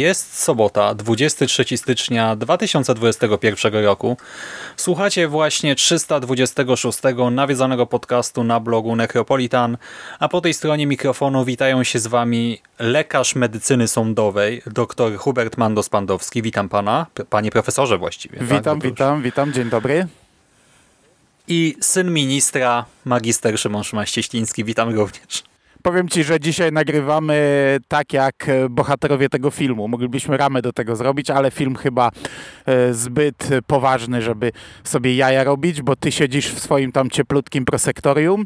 Jest sobota, 23 stycznia 2021 roku. Słuchacie właśnie 326 nawiedzonego podcastu na blogu Necropolitan, a po tej stronie mikrofonu witają się z Wami lekarz medycyny sądowej, dr Hubert Mandos-Pandowski. Witam Pana, panie profesorze właściwie. Witam, tak? witam, witam, dzień dobry. I syn ministra, magister Szymon Szymaś-Cieśliński. Witam również. Powiem ci, że dzisiaj nagrywamy tak jak bohaterowie tego filmu. Moglibyśmy ramę do tego zrobić, ale film chyba e, zbyt poważny, żeby sobie jaja robić, bo ty siedzisz w swoim tam cieplutkim prosektorium,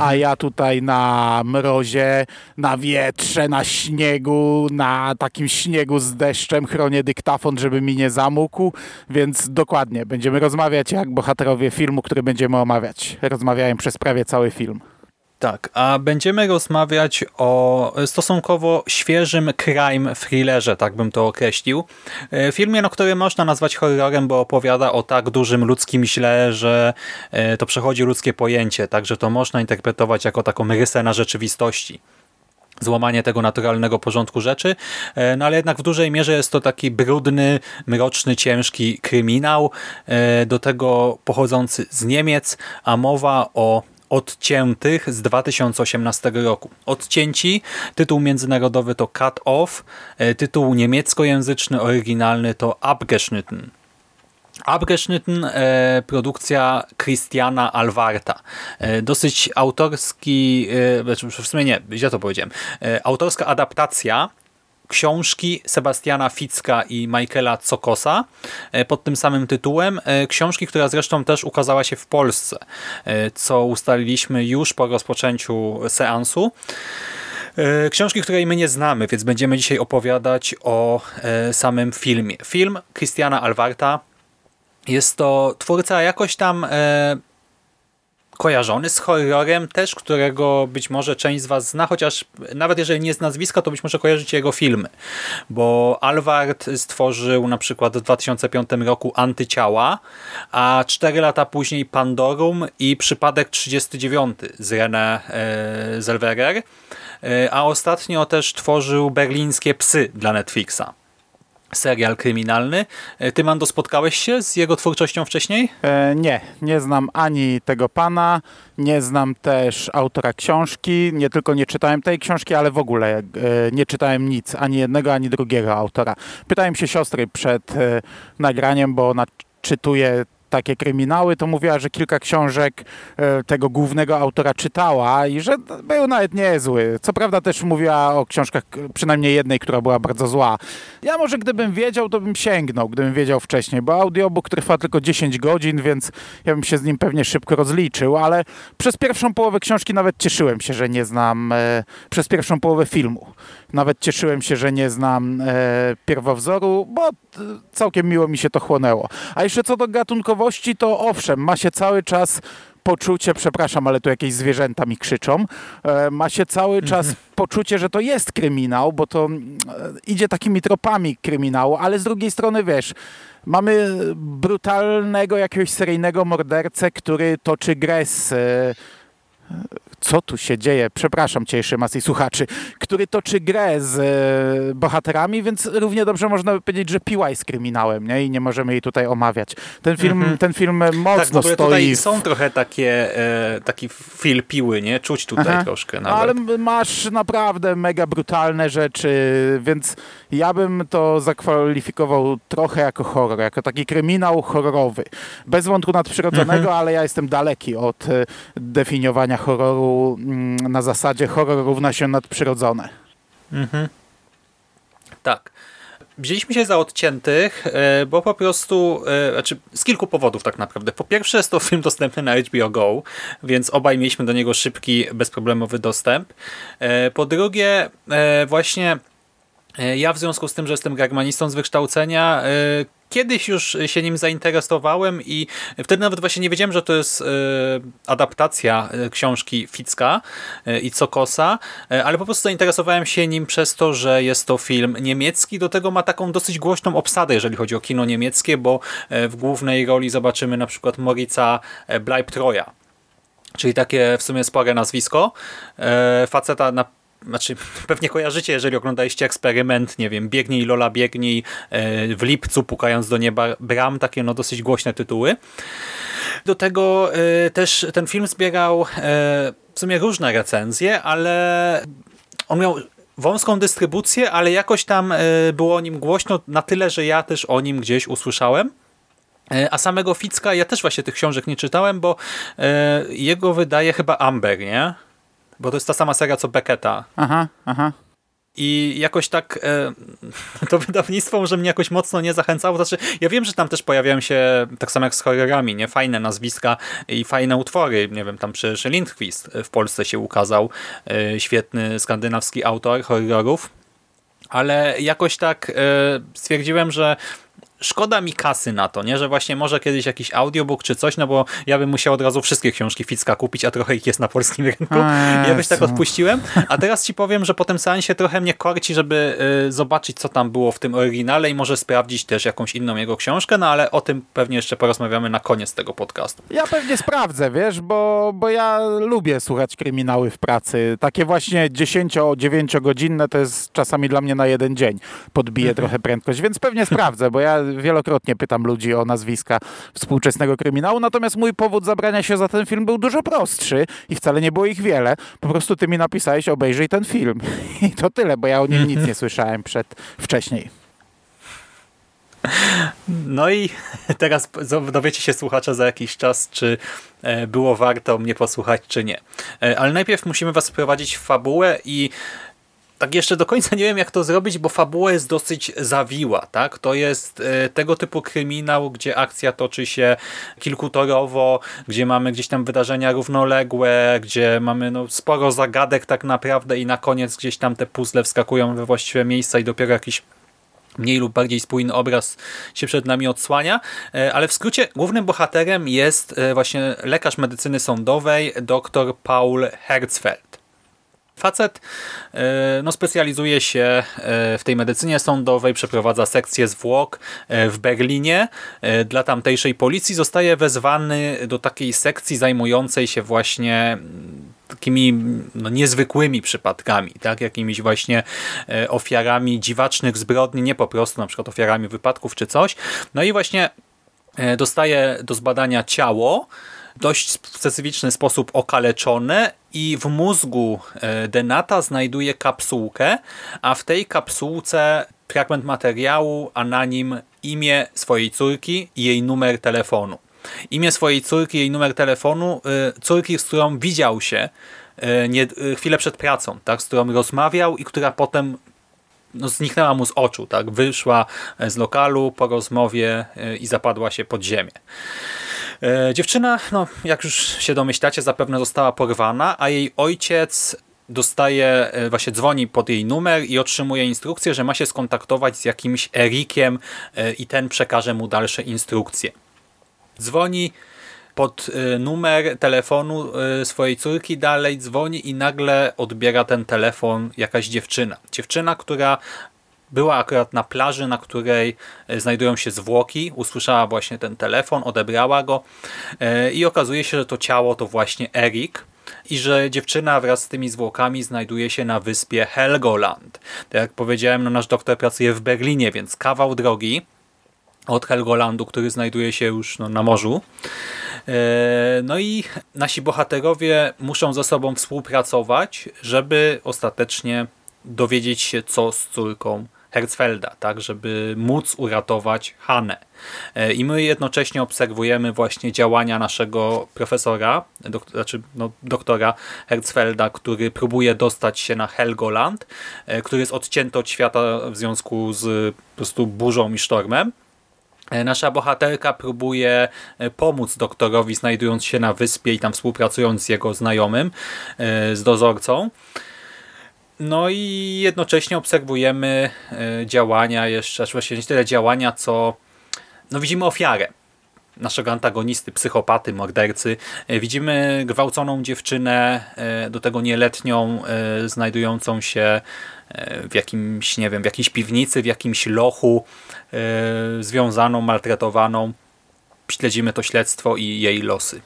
a ja tutaj na mrozie, na wietrze, na śniegu, na takim śniegu z deszczem chronię dyktafon, żeby mi nie zamógł, więc dokładnie, będziemy rozmawiać jak bohaterowie filmu, który będziemy omawiać. Rozmawiałem przez prawie cały film. Tak, a będziemy rozmawiać o stosunkowo świeżym crime thrillerze, tak bym to określił. E, Filmie, no, który można nazwać horrorem, bo opowiada o tak dużym ludzkim źle, że e, to przechodzi ludzkie pojęcie, także to można interpretować jako taką rysę na rzeczywistości. Złamanie tego naturalnego porządku rzeczy, e, no ale jednak w dużej mierze jest to taki brudny, mroczny, ciężki kryminał, do tego pochodzący z Niemiec, a mowa o Odciętych z 2018 roku. Odcięci, tytuł międzynarodowy to Cut Off, e, tytuł niemieckojęzyczny, oryginalny to Abgeschnitten. Abgeschnitten, e, produkcja Christiana Alwarta. E, dosyć autorski, znaczy w sumie nie, źle to powiedziałem, autorska adaptacja książki Sebastiana Ficka i Michaela Cokosa e, pod tym samym tytułem. E, książki, która zresztą też ukazała się w Polsce, e, co ustaliliśmy już po rozpoczęciu seansu. Książki, której my nie znamy, więc będziemy dzisiaj opowiadać o samym filmie. Film Christiana Alvarta jest to twórca jakoś tam kojarzony z horrorem też, którego być może część z Was zna, chociaż nawet jeżeli nie z nazwiska, to być może kojarzycie jego filmy, bo Alvard stworzył na przykład w 2005 roku Antyciała, a 4 lata później Pandorum i Przypadek 39 z René e, Zellweger, e, a ostatnio też tworzył Berlińskie Psy dla Netflixa serial kryminalny. E, Ty, Mando, spotkałeś się z jego twórczością wcześniej? E, nie, nie znam ani tego pana, nie znam też autora książki, nie tylko nie czytałem tej książki, ale w ogóle e, nie czytałem nic, ani jednego, ani drugiego autora. Pytałem się siostry przed e, nagraniem, bo ona czytuje takie kryminały, to mówiła, że kilka książek e, tego głównego autora czytała i że był nawet niezły. Co prawda też mówiła o książkach, przynajmniej jednej, która była bardzo zła. Ja może gdybym wiedział, to bym sięgnął, gdybym wiedział wcześniej, bo audiobook trwa tylko 10 godzin, więc ja bym się z nim pewnie szybko rozliczył, ale przez pierwszą połowę książki nawet cieszyłem się, że nie znam, e, przez pierwszą połowę filmu. Nawet cieszyłem się, że nie znam e, pierwowzoru, bo e, całkiem miło mi się to chłonęło. A jeszcze co do gatunkowości, to owszem, ma się cały czas poczucie, przepraszam, ale tu jakieś zwierzęta mi krzyczą, e, ma się cały czas poczucie, że to jest kryminał, bo to e, idzie takimi tropami kryminału, ale z drugiej strony wiesz, mamy brutalnego jakiegoś seryjnego mordercę, który toczy grę z e, co tu się dzieje, przepraszam cię Szymas i słuchaczy, który toczy grę z e, bohaterami, więc równie dobrze można by powiedzieć, że piła jest kryminałem, nie? I nie możemy jej tutaj omawiać. Ten film, Mhm. ten film Tak, mocno ogóle stoi... tutaj w- są trochę takie, e, taki fil piły, nie? Czuć tutaj Aha. troszkę No, nawet. ale masz naprawdę mega brutalne rzeczy, więc ja bym to zakwalifikował trochę jako horror, jako taki kryminał horrorowy. Bez wątku nadprzyrodzonego, Mhm. ale ja jestem daleki od e, definiowania horroru mm, na zasadzie horror równa się nadprzyrodzone. Mhm. Tak. Wzięliśmy się za odciętych, e, bo po prostu, e, znaczy z kilku powodów tak naprawdę. Po pierwsze jest to film dostępny na HBO Go, więc obaj mieliśmy do niego szybki, bezproblemowy dostęp. E, Po drugie właśnie ja w związku z tym, że jestem germanistą z wykształcenia, kiedyś już się nim zainteresowałem i wtedy nawet właśnie nie wiedziałem, że to jest e, adaptacja e, książki Ficka e, i Cokosa, ale po prostu zainteresowałem się nim przez to, że jest to film niemiecki, do tego ma taką dosyć głośną obsadę, jeżeli chodzi o kino niemieckie, bo w głównej roli zobaczymy na przykład Morica e, Bleibtreua, czyli takie w sumie spore nazwisko. Faceta na znaczy, pewnie kojarzycie, jeżeli oglądaliście eksperyment, nie wiem, Biegnij Lola Biegnij e, w lipcu, pukając do nieba bram, takie no dosyć głośne tytuły. Do tego e, też ten film zbierał e, w sumie różne recenzje, ale on miał wąską dystrybucję, ale jakoś tam było o nim głośno na tyle, że ja też o nim gdzieś usłyszałem. A samego Ficka ja też właśnie tych książek nie czytałem, bo jego wydaje chyba Amber, nie? Bo to jest ta sama seria co Becketa. Aha, aha. I jakoś tak e, to wydawnictwo może mnie jakoś mocno nie zachęcało. Znaczy, ja wiem, że tam też pojawiają się, tak samo jak z horrorami, nie? Fajne nazwiska i fajne utwory. Nie wiem, tam przecież Lindqvist w Polsce się ukazał. E, świetny skandynawski autor horrorów. Ale jakoś tak e, stwierdziłem, że szkoda mi kasy na to, nie? że właśnie może kiedyś jakiś audiobook czy coś, no bo ja bym musiał od razu wszystkie książki Ficka kupić, a trochę ich jest na polskim rynku. I jakoś tak odpuściłem. A teraz ci powiem, że po tym seansie trochę mnie korci, żeby y, zobaczyć, co tam było w tym oryginale i może sprawdzić też jakąś inną jego książkę, no ale o tym pewnie jeszcze porozmawiamy na koniec tego podcastu. Ja pewnie sprawdzę, wiesz, bo, bo ja lubię słuchać kryminały w pracy. Takie właśnie 10-9 godzinne to jest czasami dla mnie na jeden dzień. Podbije trochę prędkość, więc pewnie sprawdzę, bo ja wielokrotnie pytam ludzi o nazwiska współczesnego kryminału, natomiast mój powód zabrania się za ten film był dużo prostszy i wcale nie było ich wiele. Po prostu ty mi napisałeś, obejrzyj ten film. I to tyle, bo ja o nim nic nie słyszałem przed, wcześniej. No i teraz dowiecie się słuchacze za jakiś czas, czy e, było warto mnie posłuchać, czy nie. E, Ale najpierw musimy was wprowadzić w fabułę i tak jeszcze do końca nie wiem, jak to zrobić, bo fabuła jest dosyć zawiła, tak? To jest e, tego typu kryminał, gdzie akcja toczy się kilkutorowo, gdzie mamy gdzieś tam wydarzenia równoległe, gdzie mamy no, sporo zagadek tak naprawdę i na koniec gdzieś tam te puzzle wskakują we właściwe miejsca i dopiero jakiś mniej lub bardziej spójny obraz się przed nami odsłania, E, ale w skrócie głównym bohaterem jest e, właśnie lekarz medycyny sądowej dr Paul Herzfeld. Facet e, no, specjalizuje się e, w tej medycynie sądowej, przeprowadza sekcję zwłok e, w Berlinie. Dla tamtejszej policji zostaje wezwany do takiej sekcji zajmującej się właśnie mm, takimi no, niezwykłymi przypadkami, tak? jakimiś właśnie ofiarami dziwacznych zbrodni, nie po prostu na przykład ofiarami wypadków czy coś. No i właśnie dostaje do zbadania ciało, dość specyficzny sposób okaleczone i w mózgu e, Denata znajduje kapsułkę, a w tej kapsułce fragment materiału, a na nim imię swojej córki i jej numer telefonu. Imię swojej córki, jej numer telefonu, e, córki, z którą widział się e, nie, chwilę przed pracą, tak, z którą rozmawiał i która potem no, zniknęła mu z oczu, tak, wyszła z lokalu po rozmowie i zapadła się pod ziemię. E, Dziewczyna, no, jak już się domyślacie, zapewne została porwana, a jej ojciec dostaje, e, właśnie dzwoni pod jej numer i otrzymuje instrukcję, że ma się skontaktować z jakimś Erikiem e, i ten przekaże mu dalsze instrukcje. Dzwoni pod numer telefonu swojej córki, dalej dzwoni i nagle odbiera ten telefon jakaś dziewczyna. Dziewczyna, która była akurat na plaży, na której e, znajdują się zwłoki, usłyszała właśnie ten telefon, odebrała go e, i okazuje się, że to ciało to właśnie Erik. i że dziewczyna wraz z tymi zwłokami znajduje się na wyspie Helgoland. Tak jak powiedziałem, no nasz doktor pracuje w Berlinie, więc kawał drogi od Helgolandu, który znajduje się już no, na morzu. E, no i nasi bohaterowie muszą ze sobą współpracować, żeby ostatecznie dowiedzieć się, co z córką Herzfelda, tak, żeby móc uratować Hanę. E, I my jednocześnie obserwujemy właśnie działania naszego profesora, dok znaczy no, doktora Herzfelda, który próbuje dostać się na Helgoland, e, który jest odcięty od świata w związku z po prostu burzą i sztormem. E, nasza bohaterka próbuje pomóc doktorowi, znajdując się na wyspie i tam współpracując z jego znajomym, z dozorcą. No i jednocześnie obserwujemy e, działania jeszcze, znaczy właściwie nie tyle działania, co no widzimy ofiarę naszego antagonisty, psychopaty, mordercy. E, widzimy gwałconą dziewczynę, e, do tego nieletnią, znajdującą się w jakimś, nie wiem, w jakiejś piwnicy, w jakimś lochu, związaną, maltretowaną. Śledzimy to śledztwo i jej losy.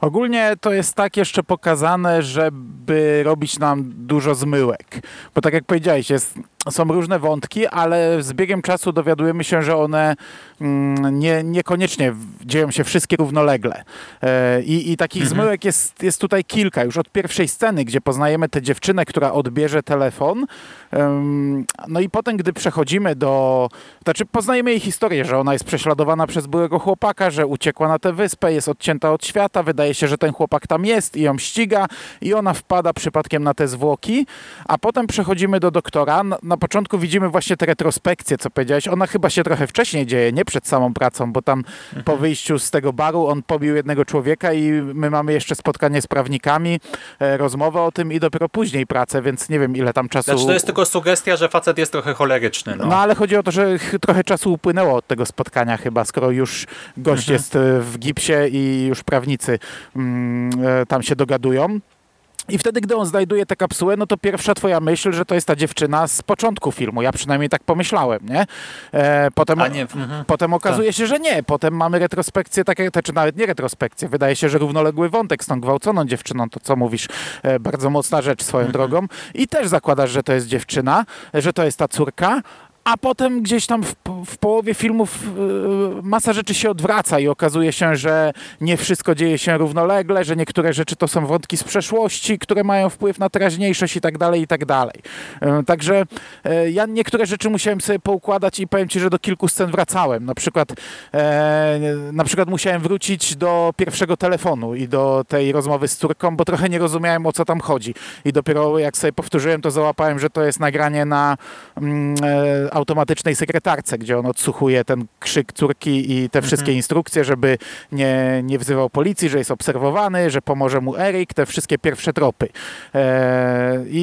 Ogólnie to jest tak jeszcze pokazane, żeby robić nam dużo zmyłek. Bo tak jak powiedziałeś, jest są różne wątki, ale z biegiem czasu dowiadujemy się, że one mm, nie, niekoniecznie dzieją się wszystkie równolegle. E, I, i takich mhm. zmyłek jest, jest tutaj kilka. Już od pierwszej sceny, gdzie poznajemy tę dziewczynę, która odbierze telefon. No i potem, gdy przechodzimy do... Znaczy poznajemy jej historię, że ona jest prześladowana przez byłego chłopaka, że uciekła na tę wyspę, jest odcięta od świata, wydaje się, że ten chłopak tam jest i ją ściga i ona wpada przypadkiem na te zwłoki, a potem przechodzimy do doktora, na początku widzimy właśnie te retrospekcje, co powiedziałeś. Ona chyba się trochę wcześniej dzieje, nie przed samą pracą, bo tam mhm. po wyjściu z tego baru on pobił jednego człowieka i my mamy jeszcze spotkanie z prawnikami, e, rozmowę o tym i dopiero później pracę, więc nie wiem ile tam czasu... Znaczy to jest tylko sugestia, że facet jest trochę choleryczny. No, no ale chodzi o to, że trochę czasu upłynęło od tego spotkania chyba, skoro już gość mhm. jest e, w gipsie i już prawnicy mm, e, tam się dogadują. I wtedy, gdy on znajduje tę kapsułę, no to pierwsza twoja myśl, że to jest ta dziewczyna z początku filmu. Ja przynajmniej tak pomyślałem, nie? E, potem, nie. Mhm. potem okazuje tak. się, że nie. Potem mamy retrospekcję, takie, czy nawet nie retrospekcję. Wydaje się, że równoległy wątek z tą gwałconą dziewczyną, to co mówisz, e, bardzo mocna rzecz swoją mhm. drogą. I też zakładasz, że to jest dziewczyna, że to jest ta córka, a potem gdzieś tam w, w, połowie filmów y, masa rzeczy się odwraca i okazuje się, że nie wszystko dzieje się równolegle, że niektóre rzeczy to są wątki z przeszłości, które mają wpływ na teraźniejszość i tak dalej, i tak dalej. Y, także y, ja niektóre rzeczy musiałem sobie poukładać i powiem Ci, że do kilku scen wracałem. Na przykład, na przykład musiałem wrócić do pierwszego telefonu i do tej rozmowy z córką, bo trochę nie rozumiałem o co tam chodzi. I dopiero jak sobie powtórzyłem, to załapałem, że to jest nagranie na mm, automatycznej sekretarce, gdzie on odsłuchuje ten krzyk córki i te wszystkie mhm. instrukcje, żeby nie, nie wzywał policji, że jest obserwowany, że pomoże mu Erik, te wszystkie pierwsze tropy. E, i,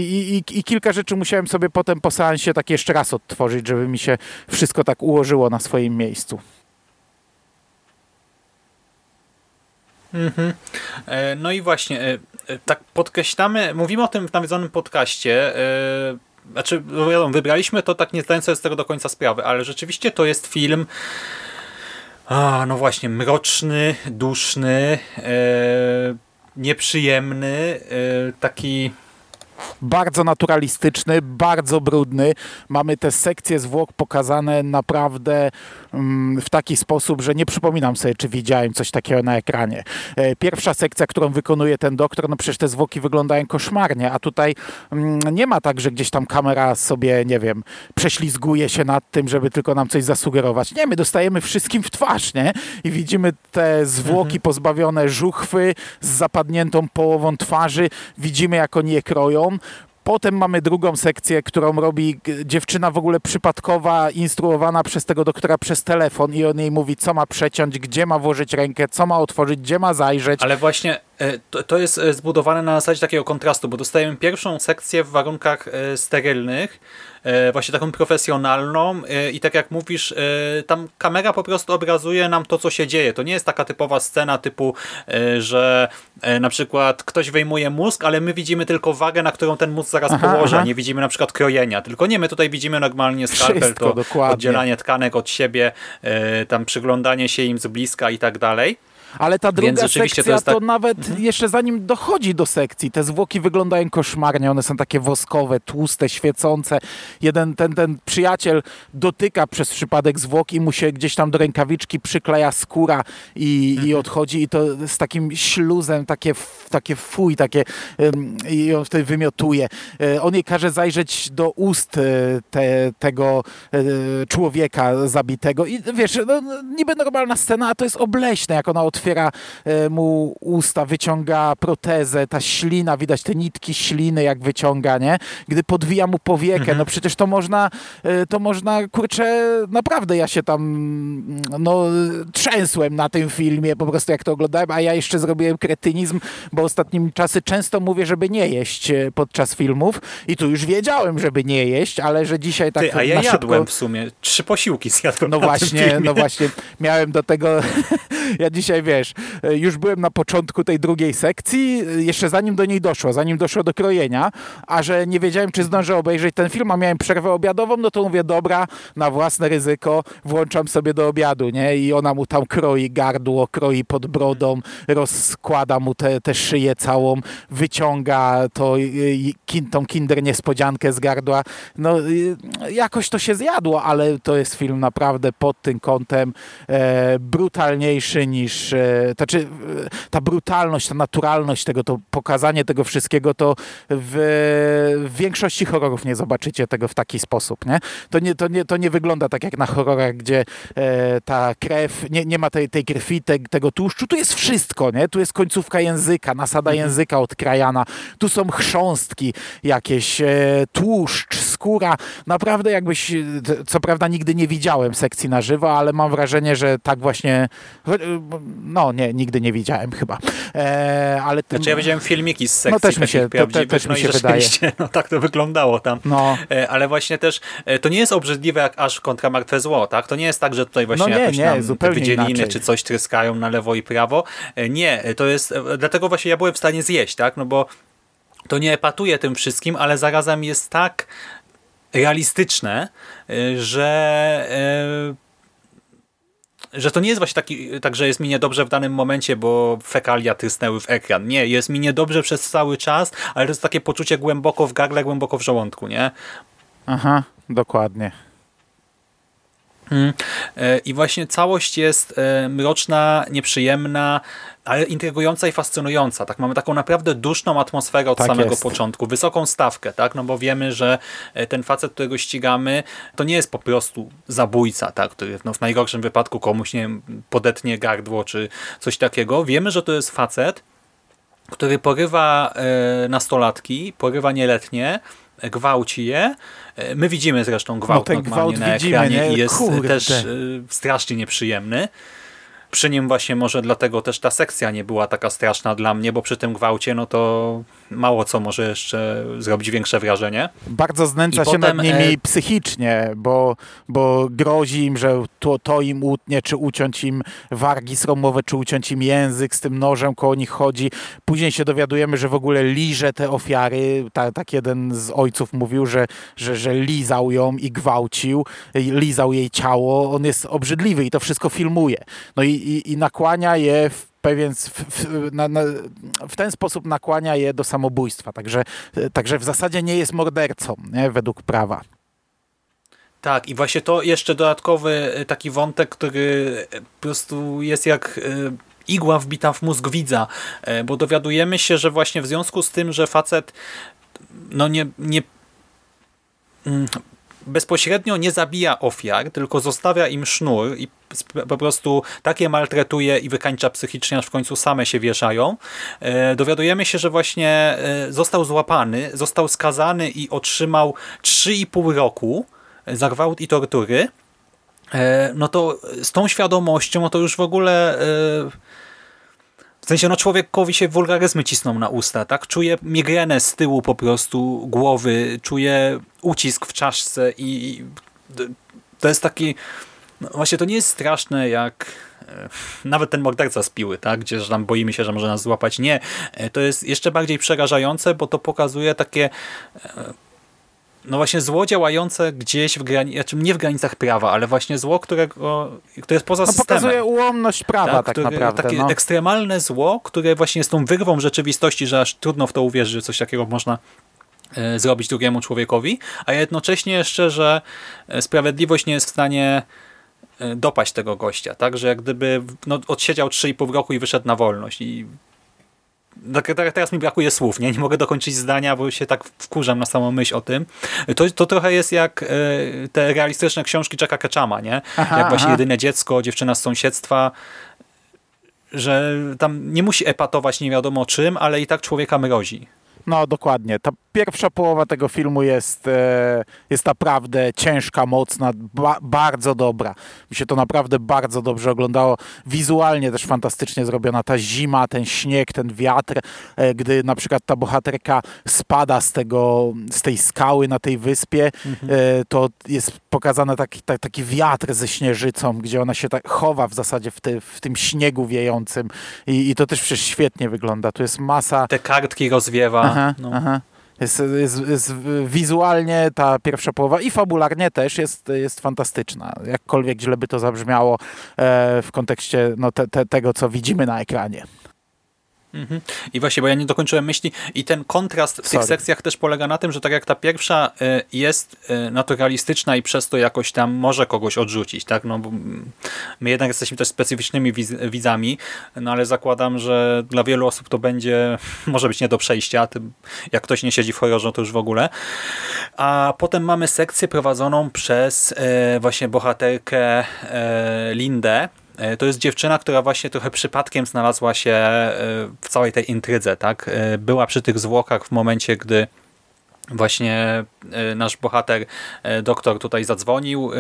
i, I kilka rzeczy musiałem sobie potem po seansie tak jeszcze raz odtworzyć, żeby mi się wszystko tak ułożyło na swoim miejscu. Mhm. E, no i właśnie, e, tak podkreślamy, mówimy o tym w nawiedzonym podcaście, znaczy, no wiadomo, wybraliśmy to tak nie zdając sobie z tego do końca sprawy, ale rzeczywiście to jest film a, no właśnie, mroczny, duszny, e, nieprzyjemny, e, taki bardzo naturalistyczny, bardzo brudny. Mamy te sekcje zwłok pokazane naprawdę mm, w taki sposób, że nie przypominam sobie, czy widziałem coś takiego na ekranie. E, pierwsza sekcja, którą wykonuje ten doktor, no przecież te zwłoki wyglądają koszmarnie, a tutaj mm, nie ma tak, że gdzieś tam kamera sobie, nie wiem, prześlizguje się nad tym, żeby tylko nam coś zasugerować. Nie, my dostajemy wszystkim w twarz, nie? I widzimy te zwłoki mhm. pozbawione żuchwy z zapadniętą połową twarzy. Widzimy, jak oni je kroją. Potem mamy drugą sekcję, którą robi dziewczyna w ogóle przypadkowa, instruowana przez tego doktora przez telefon i on jej mówi, co ma przeciąć, gdzie ma włożyć rękę, co ma otworzyć, gdzie ma zajrzeć. Ale właśnie e, to, to jest e, zbudowane na zasadzie takiego kontrastu, bo dostajemy pierwszą sekcję w warunkach e, sterylnych, właśnie taką profesjonalną e, i tak jak mówisz, e, tam kamera po prostu obrazuje nam to, co się dzieje. To nie jest taka typowa scena typu, że na przykład ktoś wyjmuje mózg, ale my widzimy tylko wagę, na którą ten mózg zaraz aha, położy, aha. nie widzimy na przykład krojenia. Tylko nie, my tutaj widzimy normalnie skalpel, to dokładnie. oddzielanie tkanek od siebie, tam przyglądanie się im z bliska i tak dalej. Ale ta druga sekcja to to, tak- nawet jeszcze zanim dochodzi do sekcji, te zwłoki wyglądają koszmarnie, one są takie woskowe, tłuste, świecące. Jeden, ten, ten przyjaciel dotyka przez przypadek zwłok i mu się gdzieś tam do rękawiczki przykleja skóra i, i odchodzi i to z takim śluzem, takie, takie fuj, takie i on wtedy wymiotuje. E, On jej każe zajrzeć do ust e, te, tego e, człowieka zabitego i wiesz, no, niby normalna scena, a to jest obleśne, jak ona otwiera e, mu usta, wyciąga protezę, ta ślina, widać te nitki śliny, jak wyciąga, nie? Gdy podwija mu powiekę, no przecież to można, e, to można, kurczę, naprawdę ja się tam, no, trzęsłem na tym filmie, po prostu jak to oglądałem, a ja jeszcze zrobiłem kretynizm, bo ostatnimi czasy często mówię, żeby nie jeść e, podczas filmów i tu już wiedziałem, żeby nie jeść, ale że dzisiaj tak Ty, a ja na jadłem szybko... w sumie. Trzy posiłki zjadłem No właśnie, no właśnie, miałem do tego, ja dzisiaj wiesz, już byłem na początku tej drugiej sekcji, jeszcze zanim do niej doszło, zanim doszło do krojenia, a że nie wiedziałem, czy zdążę obejrzeć ten film, a miałem przerwę obiadową, no to mówię, dobra, na własne ryzyko włączam sobie do obiadu, nie? I ona mu tam kroi gardło, kroi pod brodą, rozkłada mu tę te, szyję całą, wyciąga to, kin, tą kinder niespodziankę z gardła. No jakoś to się zjadło, ale to jest film naprawdę pod tym kątem e, brutalniejszy niż, e, to znaczy e, ta brutalność, ta naturalność tego, to pokazanie tego wszystkiego, to w, w większości horrorów nie zobaczycie tego w taki sposób, nie? To nie, to nie, to nie wygląda tak jak na horrorach, gdzie e, ta krew, nie, nie ma tej, tej krwi, te, tego tłuszczu, tu jest wszystko, nie? Tu jest końcówka języka, nasada języka odkrajana, tu są chrząstki jakieś, e, tłuszcz, skóra, naprawdę jakbyś, e, co prawda nigdy nie widziałem sekcji na żywo, ale mam wrażenie, że tak właśnie, no nie, nigdy nie widziałem chyba, e, ale tym, Znaczy ja widziałem filmiki z sekcji No też mi się- to- prawdziwych, też mi no się i wydaje. no tak to wyglądało tam. no, E, Ale właśnie też e, to nie jest obrzydliwe jak aż kontra martwe zło, tak? To nie jest tak, że tutaj właśnie No nie, jakoś nie, te zupełnie wydzieliny inaczej. czy coś tryskają na lewo i prawo. E, Nie, e, to jest, e, dlatego właśnie ja byłem w stanie zjeść, tak? No bo to nie epatuje tym wszystkim, ale zarazem jest tak realistyczne, że że to nie jest właśnie taki, tak, że jest mi niedobrze w danym momencie, bo fekalia trysnęły w ekran. Nie, jest mi niedobrze przez cały czas, ale to jest takie poczucie głęboko w gardle, głęboko w żołądku, nie? aha, dokładnie. Mm. E, I właśnie całość jest e, mroczna, nieprzyjemna, ale intrygująca i fascynująca. Tak, mamy taką naprawdę duszną atmosferę od Tak samego jest. początku, wysoką stawkę, tak, no bo wiemy, że e, ten facet, którego ścigamy, to nie jest po prostu zabójca, tak, który no, w najgorszym wypadku komuś, nie wiem, podetnie gardło czy coś takiego. Wiemy, że to jest facet, który porywa nastolatki, porywa nieletnie, gwałci je. E, My widzimy zresztą gwałt ten normalnie gwałt na widzimy, ekranie nie? i jest Kurde. też e, strasznie nieprzyjemny. Przy nim właśnie może dlatego też ta sekcja nie była taka straszna dla mnie, bo przy tym gwałcie no to mało co może jeszcze zrobić większe wrażenie. bardzo znęca I się potem, nad nimi e, psychicznie, bo, bo grozi im, że to, to im utnie, czy uciąć im wargi sromowe, czy uciąć im język, z tym nożem koło nich chodzi. Później się dowiadujemy, że w ogóle liże te ofiary. Ta, tak jeden z ojców mówił, że, że, że lizał ją i gwałcił, lizał jej ciało. On jest obrzydliwy i to wszystko filmuje. No i, i, i nakłania je w pewien, w, w, na, na, w ten sposób nakłania je do samobójstwa. Także, także w zasadzie nie jest mordercą, nie? według prawa. Tak, i właśnie to jeszcze dodatkowy e, taki wątek, który e, po prostu jest jak e, igła wbita w mózg widza, bo dowiadujemy się, że właśnie w związku z tym, że facet no nie, nie mm, bezpośrednio nie zabija ofiar, tylko zostawia im sznur i po prostu takie maltretuje i wykańcza psychicznie, aż w końcu same się wieszają. E, Dowiadujemy się, że właśnie e, został złapany, został skazany i otrzymał 3,5 roku za gwałt i tortury. E, No to z tą świadomością, no to już w ogóle e, w sensie, no człowiekowi się wulgaryzmy cisną na usta, tak? Czuje migrenę z tyłu po prostu głowy, czuje ucisk w czaszce i i to jest taki... No właśnie to nie jest straszne jak e, nawet ten morderca z piły, tak? Gdzie tam boimy się, że może nas złapać. Nie. E, To jest jeszcze bardziej przerażające, bo to pokazuje takie e, no właśnie zło działające gdzieś w granic, znaczy nie w granicach prawa, ale właśnie zło, którego, które jest poza No, systemem. pokazuje ułomność prawa tak, które- naprawdę. Takie no. ekstremalne zło, które właśnie jest tą wyrwą rzeczywistości, że aż trudno w to uwierzyć, że coś takiego można e, zrobić drugiemu człowiekowi, a jednocześnie jeszcze, że e, sprawiedliwość nie jest w stanie e, dopaść tego gościa, tak, że jak gdyby no, odsiedział 3,5 roku i wyszedł na wolność i tak, tak, teraz mi brakuje słów, nie? nie mogę dokończyć zdania, bo się tak wkurzam na samą myśl o tym. To, to trochę jest jak e, te realistyczne książki Jacka Ketchama, nie? Aha, jak właśnie aha. jedyne dziecko, dziewczyna z sąsiedztwa, że tam nie musi epatować nie wiadomo czym, ale i tak człowieka mrozi. No dokładnie. Ta pierwsza połowa tego filmu jest, e, jest naprawdę ciężka, mocna, ba bardzo dobra. Mi się to naprawdę bardzo dobrze oglądało. Wizualnie też fantastycznie zrobiona ta zima, ten śnieg, ten wiatr, e, gdy na przykład ta bohaterka spada z, tego, z tej skały na tej wyspie, e, to jest pokazany taki, ta, taki wiatr ze śnieżycą, gdzie ona się tak chowa w zasadzie w, te, w tym śniegu wiejącym I, i to też przecież świetnie wygląda. Tu jest masa Te kartki rozwiewa. Aha, no. aha. Jest, jest, jest wizualnie ta pierwsza połowa i fabularnie też jest, jest fantastyczna. Jakkolwiek źle by to zabrzmiało e, w kontekście no, te, te, tego, co widzimy na ekranie. Mhm. I właśnie, bo ja nie dokończyłem myśli i ten kontrast w tych Sorry. sekcjach też polega na tym, że tak jak ta pierwsza y, jest y, naturalistyczna i przez to jakoś tam może kogoś odrzucić, tak? No, bo my jednak jesteśmy też specyficznymi widzami, no ale zakładam, że dla wielu osób to będzie, może być nie do przejścia, jak ktoś nie siedzi w horrorze, to już w ogóle. A potem mamy sekcję prowadzoną przez e, właśnie bohaterkę e, Lindę. E, To jest dziewczyna, która właśnie trochę przypadkiem znalazła się e, w całej tej intrydze. Tak? E, Była przy tych zwłokach w momencie, gdy właśnie nasz bohater, doktor tutaj zadzwonił,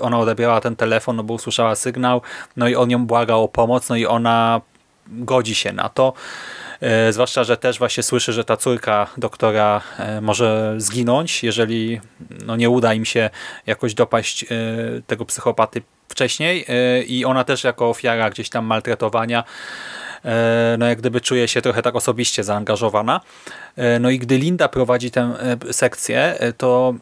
ona odebrała ten telefon, no bo usłyszała sygnał, no i on ją błagał o pomoc, no i ona godzi się na to. E, Zwłaszcza, że też właśnie słyszy, że ta córka doktora e, może zginąć, jeżeli no, nie uda im się jakoś dopaść e, tego psychopaty wcześniej i ona też jako ofiara gdzieś tam maltretowania no jak gdyby czuje się trochę tak osobiście zaangażowana. No i gdy Linda prowadzi tę sekcję, to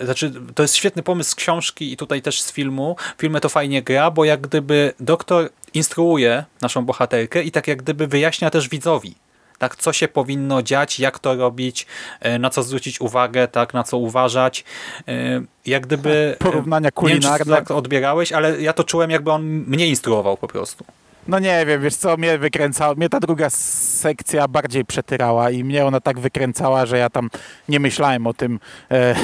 znaczy, to jest świetny pomysł z książki i tutaj też z filmu. W filmie to fajnie gra, bo jak gdyby doktor instruuje naszą bohaterkę i tak jak gdyby wyjaśnia też widzowi, tak, co się powinno dziać, jak to robić, e, na co zwrócić uwagę, tak, na co uważać. E, Jak gdyby... e, Porównania Nie wiem, kulinarne. tak odbierałeś, ale ja to czułem, jakby on mnie instruował po prostu. No nie wiem, wiesz co, mnie wykręcało, mnie ta druga sekcja bardziej przetyrała i mnie ona tak wykręcała, że ja tam nie myślałem o tym, e,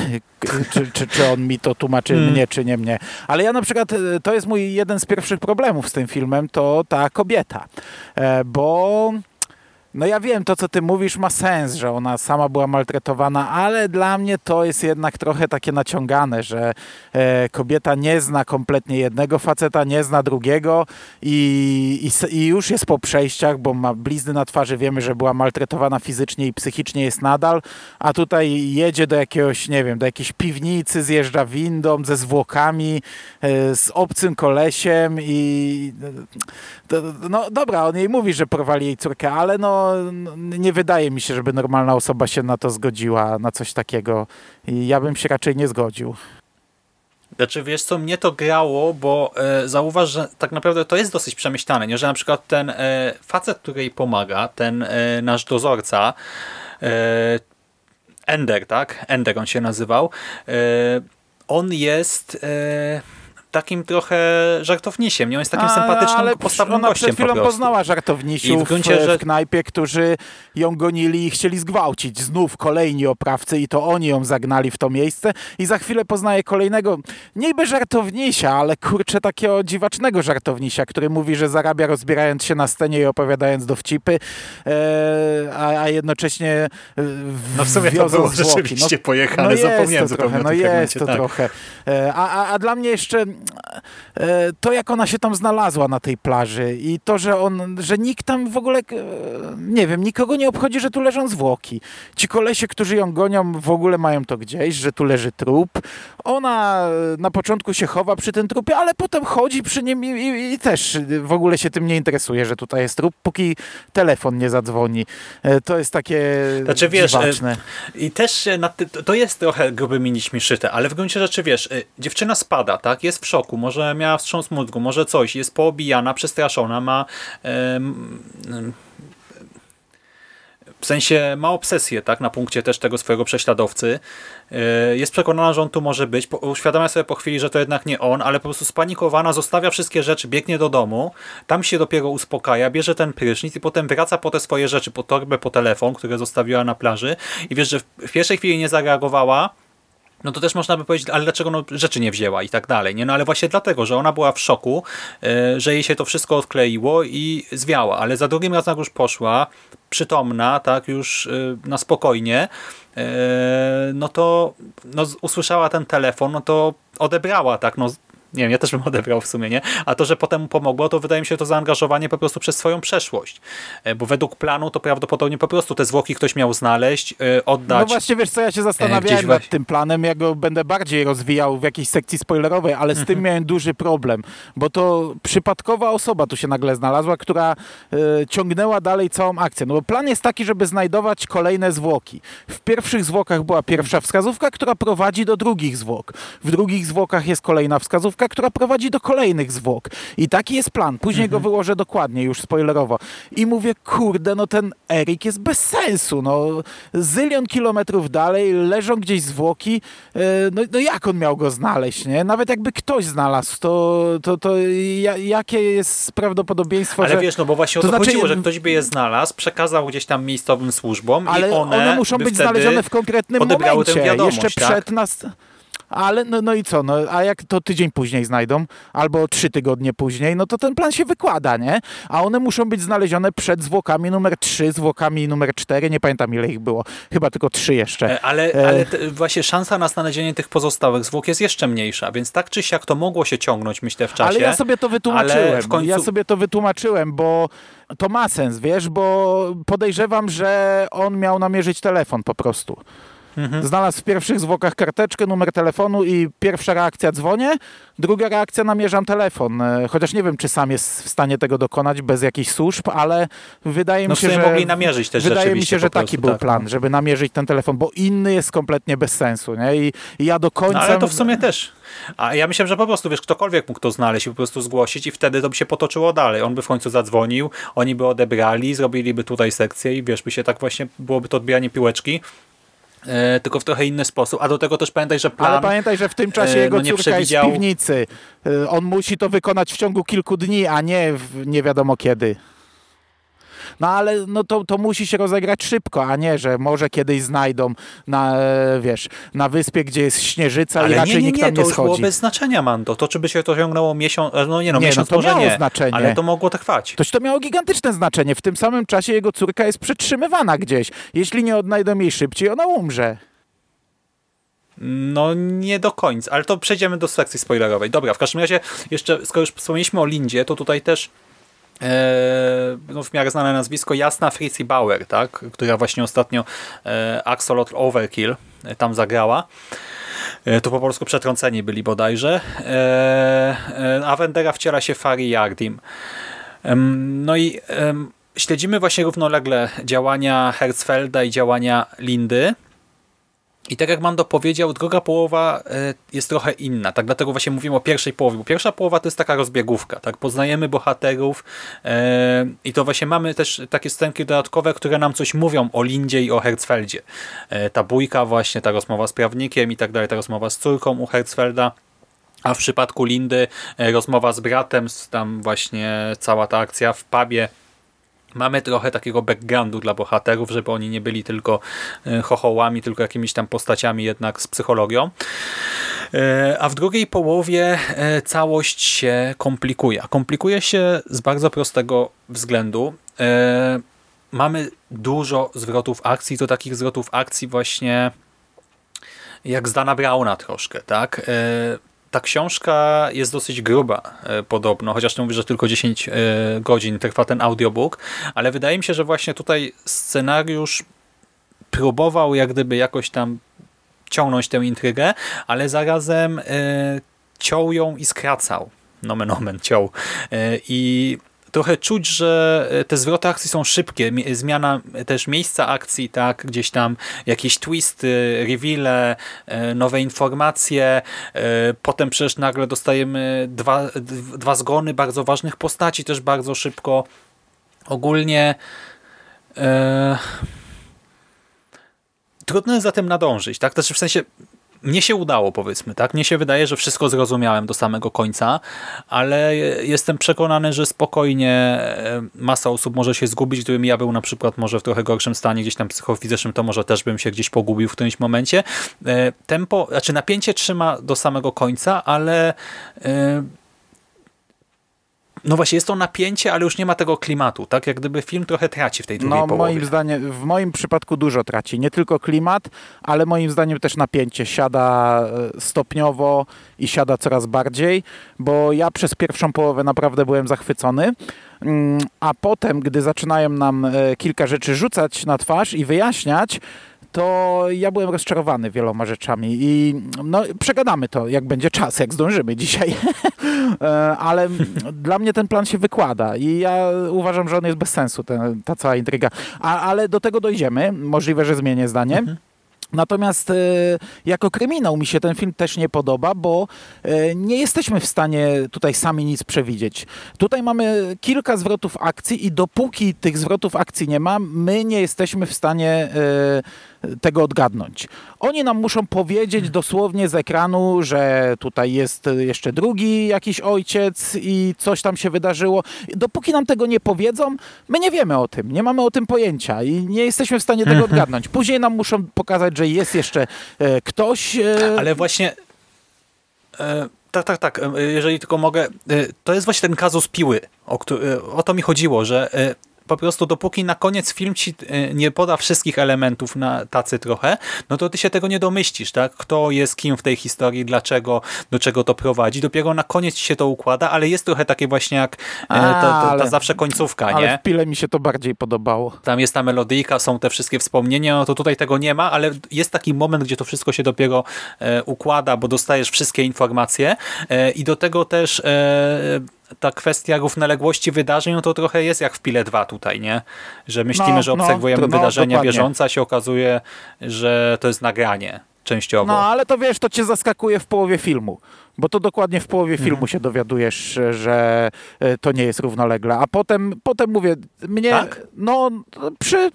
czy, czy, czy on mi to tłumaczy Mm. mnie, czy nie mnie. Ale ja na przykład, e, to jest mój jeden z pierwszych problemów z tym filmem, to ta kobieta, e, bo... No ja wiem, to co ty mówisz ma sens, że ona sama była maltretowana, ale dla mnie to jest jednak trochę takie naciągane, że e, kobieta nie zna kompletnie jednego faceta, nie zna drugiego i, i, i już jest po przejściach, bo ma blizny na twarzy, wiemy, że była maltretowana fizycznie i psychicznie jest nadal, a tutaj jedzie do jakiegoś, nie wiem, do jakiejś piwnicy, zjeżdża windą ze zwłokami, e, z obcym kolesiem i to- no dobra, on jej mówi, że porwali jej córkę, ale no nie wydaje mi się, żeby normalna osoba się na to zgodziła, na coś takiego. I ja bym się raczej nie zgodził. Znaczy, wiesz co, mnie to grało, bo e, zauważ, że tak naprawdę to jest dosyć przemyślane, nie? że na przykład ten e, facet, który jej pomaga, ten e, nasz dozorca, e, Ender, tak? Ender on się nazywał. E, on jest e, takim trochę żartownisiem, nie? On jest takim A, sympatycznym, ale postawnym ona gościem przed chwilą po prostu. poznała I żartownisiów w gruncie, w, że- w knajpie, którzy ją gonili i chcieli zgwałcić. Znów kolejni oprawcy i to oni ją zagnali w to miejsce i za chwilę poznaje kolejnego, niby żartownisia, ale kurczę takiego dziwacznego żartownisia, który mówi, że zarabia rozbierając się na scenie i opowiadając dowcipy, e, a, a jednocześnie e, No w sumie to było zwłoki. rzeczywiście no, pojechane, no zapomniałem trochę, o no jest to tak. trochę. E, A, a, a dla mnie jeszcze, to jak ona się tam znalazła na tej plaży i to, że on, że nikt tam w ogóle, e, nie wiem, nikogo nie obchodzi, że tu leżą zwłoki. Ci kolesie, którzy ją gonią, w ogóle mają to gdzieś, że tu leży trup. Ona e, na początku się chowa przy tym trupie, ale potem chodzi przy nim i, i, i też w ogóle się tym nie interesuje, że tutaj jest trup, póki telefon nie zadzwoni. E, To jest takie Znaczy, wiesz, e, dziwaczne. I też e, to jest trochę grubymi nićmi szyte, ale w gruncie rzeczy, wiesz, e, dziewczyna spada, tak, jest w szoku, może miała wstrząs mózgu, może coś, jest poobijana, przestraszona, ma w sensie ma obsesję, tak, na punkcie też tego swojego prześladowcy. E, Jest przekonana, że on tu może być, uświadamia sobie po chwili, że to jednak nie on, ale po prostu spanikowana, zostawia wszystkie rzeczy, biegnie do domu, tam się dopiero uspokaja, bierze ten prysznic i potem wraca po te swoje rzeczy, po torbę, po telefon, które zostawiła na plaży i wiesz, że w pierwszej chwili nie zareagowała, no to też można by powiedzieć, ale dlaczego no, rzeczy nie wzięła i tak dalej. Nie? No ale właśnie dlatego, że ona była w szoku, e, że jej się to wszystko odkleiło i zwiała, ale za drugim razem już poszła, przytomna, tak, już e, na spokojnie, e, no to no, usłyszała ten telefon, no to odebrała, tak, no nie wiem, ja też bym odebrał w sumie, nie? A to, że potem mu pomogło, to wydaje mi się to zaangażowanie po prostu przez swoją przeszłość. E, Bo według planu to prawdopodobnie po prostu te zwłoki ktoś miał znaleźć, e, oddać. No właśnie, wiesz co, ja się zastanawiałem nad tym planem, ja go będę bardziej rozwijał w jakiejś sekcji spoilerowej, ale z Mhm. tym miałem duży problem, bo to przypadkowa osoba tu się nagle znalazła, która e, ciągnęła dalej całą akcję. No bo plan jest taki, żeby znajdować kolejne zwłoki. W pierwszych zwłokach była pierwsza wskazówka, która prowadzi do drugich zwłok. W drugich zwłokach jest kolejna wskazówka, która prowadzi do kolejnych zwłok. I taki jest plan. Później Mhm. go wyłożę dokładnie, już spoilerowo. I mówię, kurde, no ten Erik jest bez sensu. No, zylion kilometrów dalej leżą gdzieś zwłoki. E, No, no jak on miał go znaleźć, nie? Nawet jakby ktoś znalazł, to, to, to ja, jakie jest prawdopodobieństwo, Ale że... wiesz, no bo właśnie o To to, znaczy- chodziło, że ktoś by je znalazł, przekazał gdzieś tam miejscowym służbom Ale i one, one, muszą by być znalezione w konkretnym momencie. Jeszcze tak? przed nas. Ale no, no i co? No, a jak to tydzień później znajdą, albo trzy tygodnie później, no to ten plan się wykłada, nie? A one muszą być znalezione przed zwłokami numer 3, zwłokami numer 4, nie pamiętam ile ich było. Chyba tylko trzy jeszcze. E, Ale, E. ale te, właśnie szansa na znalezienie tych pozostałych zwłok jest jeszcze mniejsza, więc tak czy siak to mogło się ciągnąć, myślę, w czasie. Ale ja sobie to wytłumaczyłem. końcu- Ja sobie to wytłumaczyłem, bo to ma sens, wiesz, bo podejrzewam, że on miał namierzyć telefon po prostu. Mhm. Znalazł w pierwszych zwłokach karteczkę, numer telefonu i pierwsza reakcja dzwonię, druga reakcja namierzam telefon. E, Chociaż nie wiem, czy sam jest w stanie tego dokonać bez jakichś służb, ale wydaje No mi się, że... mogli namierzyć też Wydaje mi się, że po taki prostu, był tak, plan, żeby namierzyć ten telefon, bo inny jest kompletnie bez sensu, nie? I, i ja do końca... No ale to w sumie też. A ja myślałem, że po prostu, wiesz, ktokolwiek mógł to znaleźć i po prostu zgłosić i wtedy to by się potoczyło dalej. On by w końcu zadzwonił, oni by odebrali, zrobiliby tutaj sekcję i wiesz, by się tak właśnie, byłoby to odbieranie piłeczki, e, tylko w trochę inny sposób. A do tego też pamiętaj, że plan... Ale pamiętaj, że w tym czasie e, jego no nie córka jest w przewidział- piwnicy. E, On musi to wykonać w ciągu kilku dni, a nie w nie wiadomo kiedy. No ale no to, to musi się rozegrać szybko, a nie, że może kiedyś znajdą na, e, wiesz, na wyspie, gdzie jest śnieżyca i Ale raczej nie, nie, nikt nie, tam to nie już było schodzi. bez znaczenia, Mando. To czy by się to ciągnęło miesiąc, e, no nie no, Nie, no miesiąc to może miało nie, znaczenie. ale to mogło trwać. Toś to miało gigantyczne znaczenie. W tym samym czasie jego córka jest przetrzymywana gdzieś. Jeśli nie odnajdą jej szybciej, ona umrze. No nie do końca, ale to przejdziemy do sekcji spoilerowej. Dobra, w każdym razie jeszcze, skoro już wspomnieliśmy o Lindzie, to tutaj też no w miarę znane nazwisko Jasna Fritzi Bauer, tak? która właśnie ostatnio e, Axolotl Overkill e, tam zagrała. E, to po polsku przetrąceni byli bodajże. E, e, a Wendera wciela się Fari Yardim. No i śledzimy właśnie równolegle działania Herzfelda i działania Lindy. I tak jak Mando powiedział, druga połowa e, jest trochę inna, tak dlatego właśnie mówimy o pierwszej połowie, bo pierwsza połowa to jest taka rozbiegówka, tak poznajemy bohaterów e, i to właśnie mamy też takie scenki dodatkowe, które nam coś mówią o Lindzie i o Herzfeldzie. E, ta bójka właśnie, ta rozmowa z prawnikiem i tak dalej, ta rozmowa z córką u Herzfelda. A w przypadku Lindy rozmowa z bratem, tam właśnie cała ta akcja w pubie Mamy trochę takiego backgroundu dla bohaterów, żeby oni nie byli tylko e, chochołami, tylko jakimiś tam postaciami jednak z psychologią. E, A w drugiej połowie e, całość się komplikuje. A komplikuje się z bardzo prostego względu. Mamy dużo zwrotów akcji, to takich zwrotów akcji właśnie jak z Dana Brauna troszkę, tak? Ta książka jest dosyć gruba e, podobno, chociaż to mówi, że tylko 10 e, godzin trwa ten audiobook, ale wydaje mi się, że właśnie tutaj scenariusz próbował jak gdyby jakoś tam ciągnąć tę intrygę, ale zarazem e, ciął ją i skracał. Nomen omen, ciął. I trochę czuć, że te zwroty akcji są szybkie. Zmiana też miejsca akcji, tak, gdzieś tam jakieś twisty, reveale, nowe informacje. Potem przecież nagle dostajemy dwa, dwa zgony bardzo ważnych postaci też bardzo szybko. Ogólnie e, trudno jest za tym nadążyć, tak? Też w sensie mnie się udało, powiedzmy, tak? Mnie się wydaje, że wszystko zrozumiałem do samego końca, ale jestem przekonany, że spokojnie e, masa osób może się zgubić. Gdybym ja był na przykład może w trochę gorszym stanie, gdzieś tam psychofizycznym, to może też bym się gdzieś pogubił w którymś momencie. E, tempo, znaczy napięcie trzyma do samego końca, ale e, no właśnie, jest to napięcie, ale już nie ma tego klimatu, tak? Jak gdyby film trochę traci w tej drugiej no, połowie. Moim zdaniem, w moim przypadku dużo traci. Nie tylko klimat, ale moim zdaniem też napięcie siada e, stopniowo i siada coraz bardziej, bo ja przez pierwszą połowę naprawdę byłem zachwycony, mm, a potem, gdy zaczynają nam e, kilka rzeczy rzucać na twarz i wyjaśniać, to ja byłem rozczarowany wieloma rzeczami i no, przegadamy to, jak będzie czas, jak zdążymy dzisiaj. E, ale dla mnie ten plan się wykłada i ja uważam, że on jest bez sensu, ten, ta cała intryga. A, ale do tego dojdziemy. Możliwe, że zmienię zdanie. Mhm. Natomiast e, jako kryminał mi się ten film też nie podoba, bo e, nie jesteśmy w stanie tutaj sami nic przewidzieć. Tutaj mamy kilka zwrotów akcji i dopóki tych zwrotów akcji nie ma, my nie jesteśmy w stanie e, tego odgadnąć. Oni nam muszą powiedzieć dosłownie z ekranu, że tutaj jest jeszcze drugi jakiś ojciec i coś tam się wydarzyło. Dopóki nam tego nie powiedzą, my nie wiemy o tym, nie mamy o tym pojęcia i nie jesteśmy w stanie tego odgadnąć. Później nam muszą pokazać, że jest jeszcze e, ktoś. E... Ale właśnie. E, tak, tak, tak. Jeżeli tylko mogę. To jest właśnie ten kazus piły. O, o to mi chodziło, że po prostu dopóki na koniec film ci e, nie poda wszystkich elementów na tacy trochę, no to ty się tego nie domyślisz, tak? Kto jest kim w tej historii, dlaczego, do czego to prowadzi. Dopiero na koniec się to układa, ale jest trochę takie właśnie jak A, e, ta, ta, ta zawsze końcówka, ale nie? w Pile mi się to bardziej podobało. Tam jest ta melodyjka, są te wszystkie wspomnienia, no to tutaj tego nie ma, ale jest taki moment, gdzie to wszystko się dopiero e, układa, bo dostajesz wszystkie informacje e, i do tego też e, ta kwestia równoległości wydarzeń, no to trochę jest jak w Pile 2 tutaj, nie? Że myślimy, no, że no, obserwujemy no, wydarzenia dokładnie. bieżące, a się okazuje, że to jest nagranie częściowo. No, ale to wiesz, to cię zaskakuje w połowie filmu. Bo to dokładnie w połowie mhm. filmu się dowiadujesz, że e, to nie jest równolegle. A potem, potem mówię, mnie, tak? no, przy,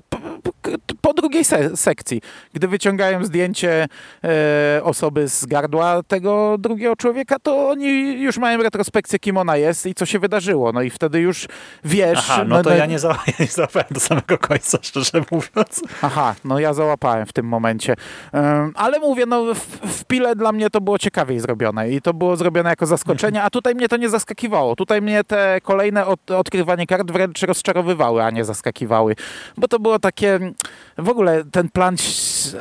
po drugiej se sekcji, gdy wyciągają zdjęcie e, osoby z gardła tego drugiego człowieka, to oni już mają retrospekcję, kim ona jest i co się wydarzyło. No i wtedy już wiesz... Aha, no, no to no, ja nie, za ja nie załapałem do samego końca, szczerze mówiąc. Aha, no ja załapałem w tym momencie. Um, ale mówię, no w, w Pile dla mnie to było ciekawiej zrobione i to było zrobione jako zaskoczenie, a tutaj mnie to nie zaskakiwało. Tutaj mnie te kolejne od, odkrywanie kart wręcz rozczarowywały, a nie zaskakiwały. Bo to było takie, w ogóle ten plan,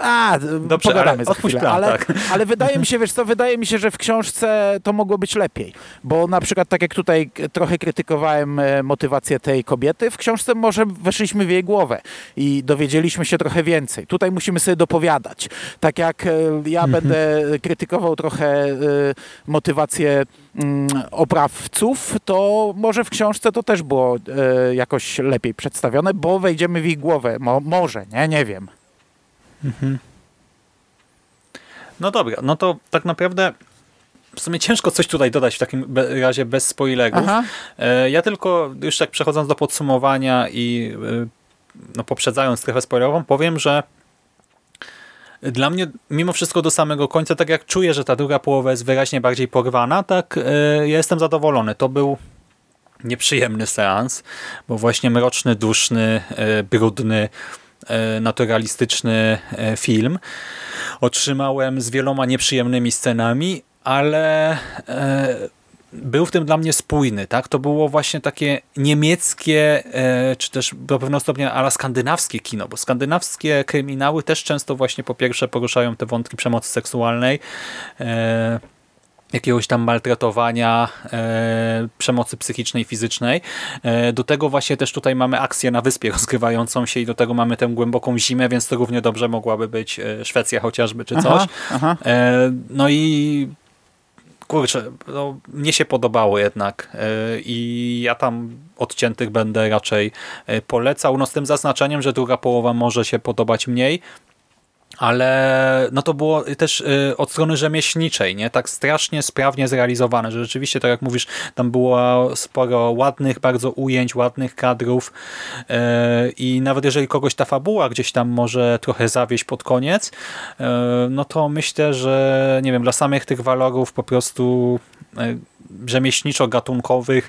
a, Dobrze, pogadamy za chwilę, plan, ale, tak. ale wydaje mi się, wiesz co, wydaje mi się, że w książce to mogło być lepiej, bo na przykład tak jak tutaj trochę krytykowałem e, motywację tej kobiety, w książce może weszliśmy w jej głowę i dowiedzieliśmy się trochę więcej. Tutaj musimy sobie dopowiadać. Tak jak e, ja mhm. będę krytykował trochę e, motywację mm, oprawców, to może w książce to też było e, jakoś lepiej przedstawione, bo wejdziemy w ich głowę. Mo, może, nie? Nie wiem. Mhm. No dobra, no to tak naprawdę w sumie ciężko coś tutaj dodać w takim razie bez spoilerów. Aha. E, ja tylko już tak przechodząc do podsumowania i e, no, poprzedzając trochę spoilerową, powiem, że dla mnie mimo wszystko do samego końca, tak jak czuję, że ta druga połowa jest wyraźnie bardziej porwana, tak e, ja jestem zadowolony. To był nieprzyjemny seans, bo właśnie mroczny, duszny, e, brudny, e, naturalistyczny film. Otrzymałem z wieloma nieprzyjemnymi scenami, ale był w tym dla mnie spójny. tak? To było właśnie takie niemieckie, e, czy też do pewnego stopnia ala skandynawskie kino, bo skandynawskie kryminały też często właśnie po pierwsze poruszają te wątki przemocy seksualnej, e, jakiegoś tam maltretowania, e, przemocy psychicznej, fizycznej. E, do tego właśnie też tutaj mamy akcję na wyspie rozgrywającą się i do tego mamy tę głęboką zimę, więc to równie dobrze mogłaby być Szwecja chociażby, czy coś. Aha, aha. E, no i kurczę, no, mnie się podobało jednak e, i ja tam odciętych będę raczej e, polecał, no z tym zaznaczeniem, że druga połowa może się podobać mniej, ale no to było też y, od strony rzemieślniczej, nie? Tak strasznie sprawnie zrealizowane, że rzeczywiście, tak jak mówisz, tam było sporo ładnych bardzo ujęć, ładnych kadrów y, i nawet jeżeli kogoś ta fabuła gdzieś tam może trochę zawieść pod koniec, y, no to myślę, że nie wiem, dla samych tych walorów po prostu rzemieślniczo-gatunkowych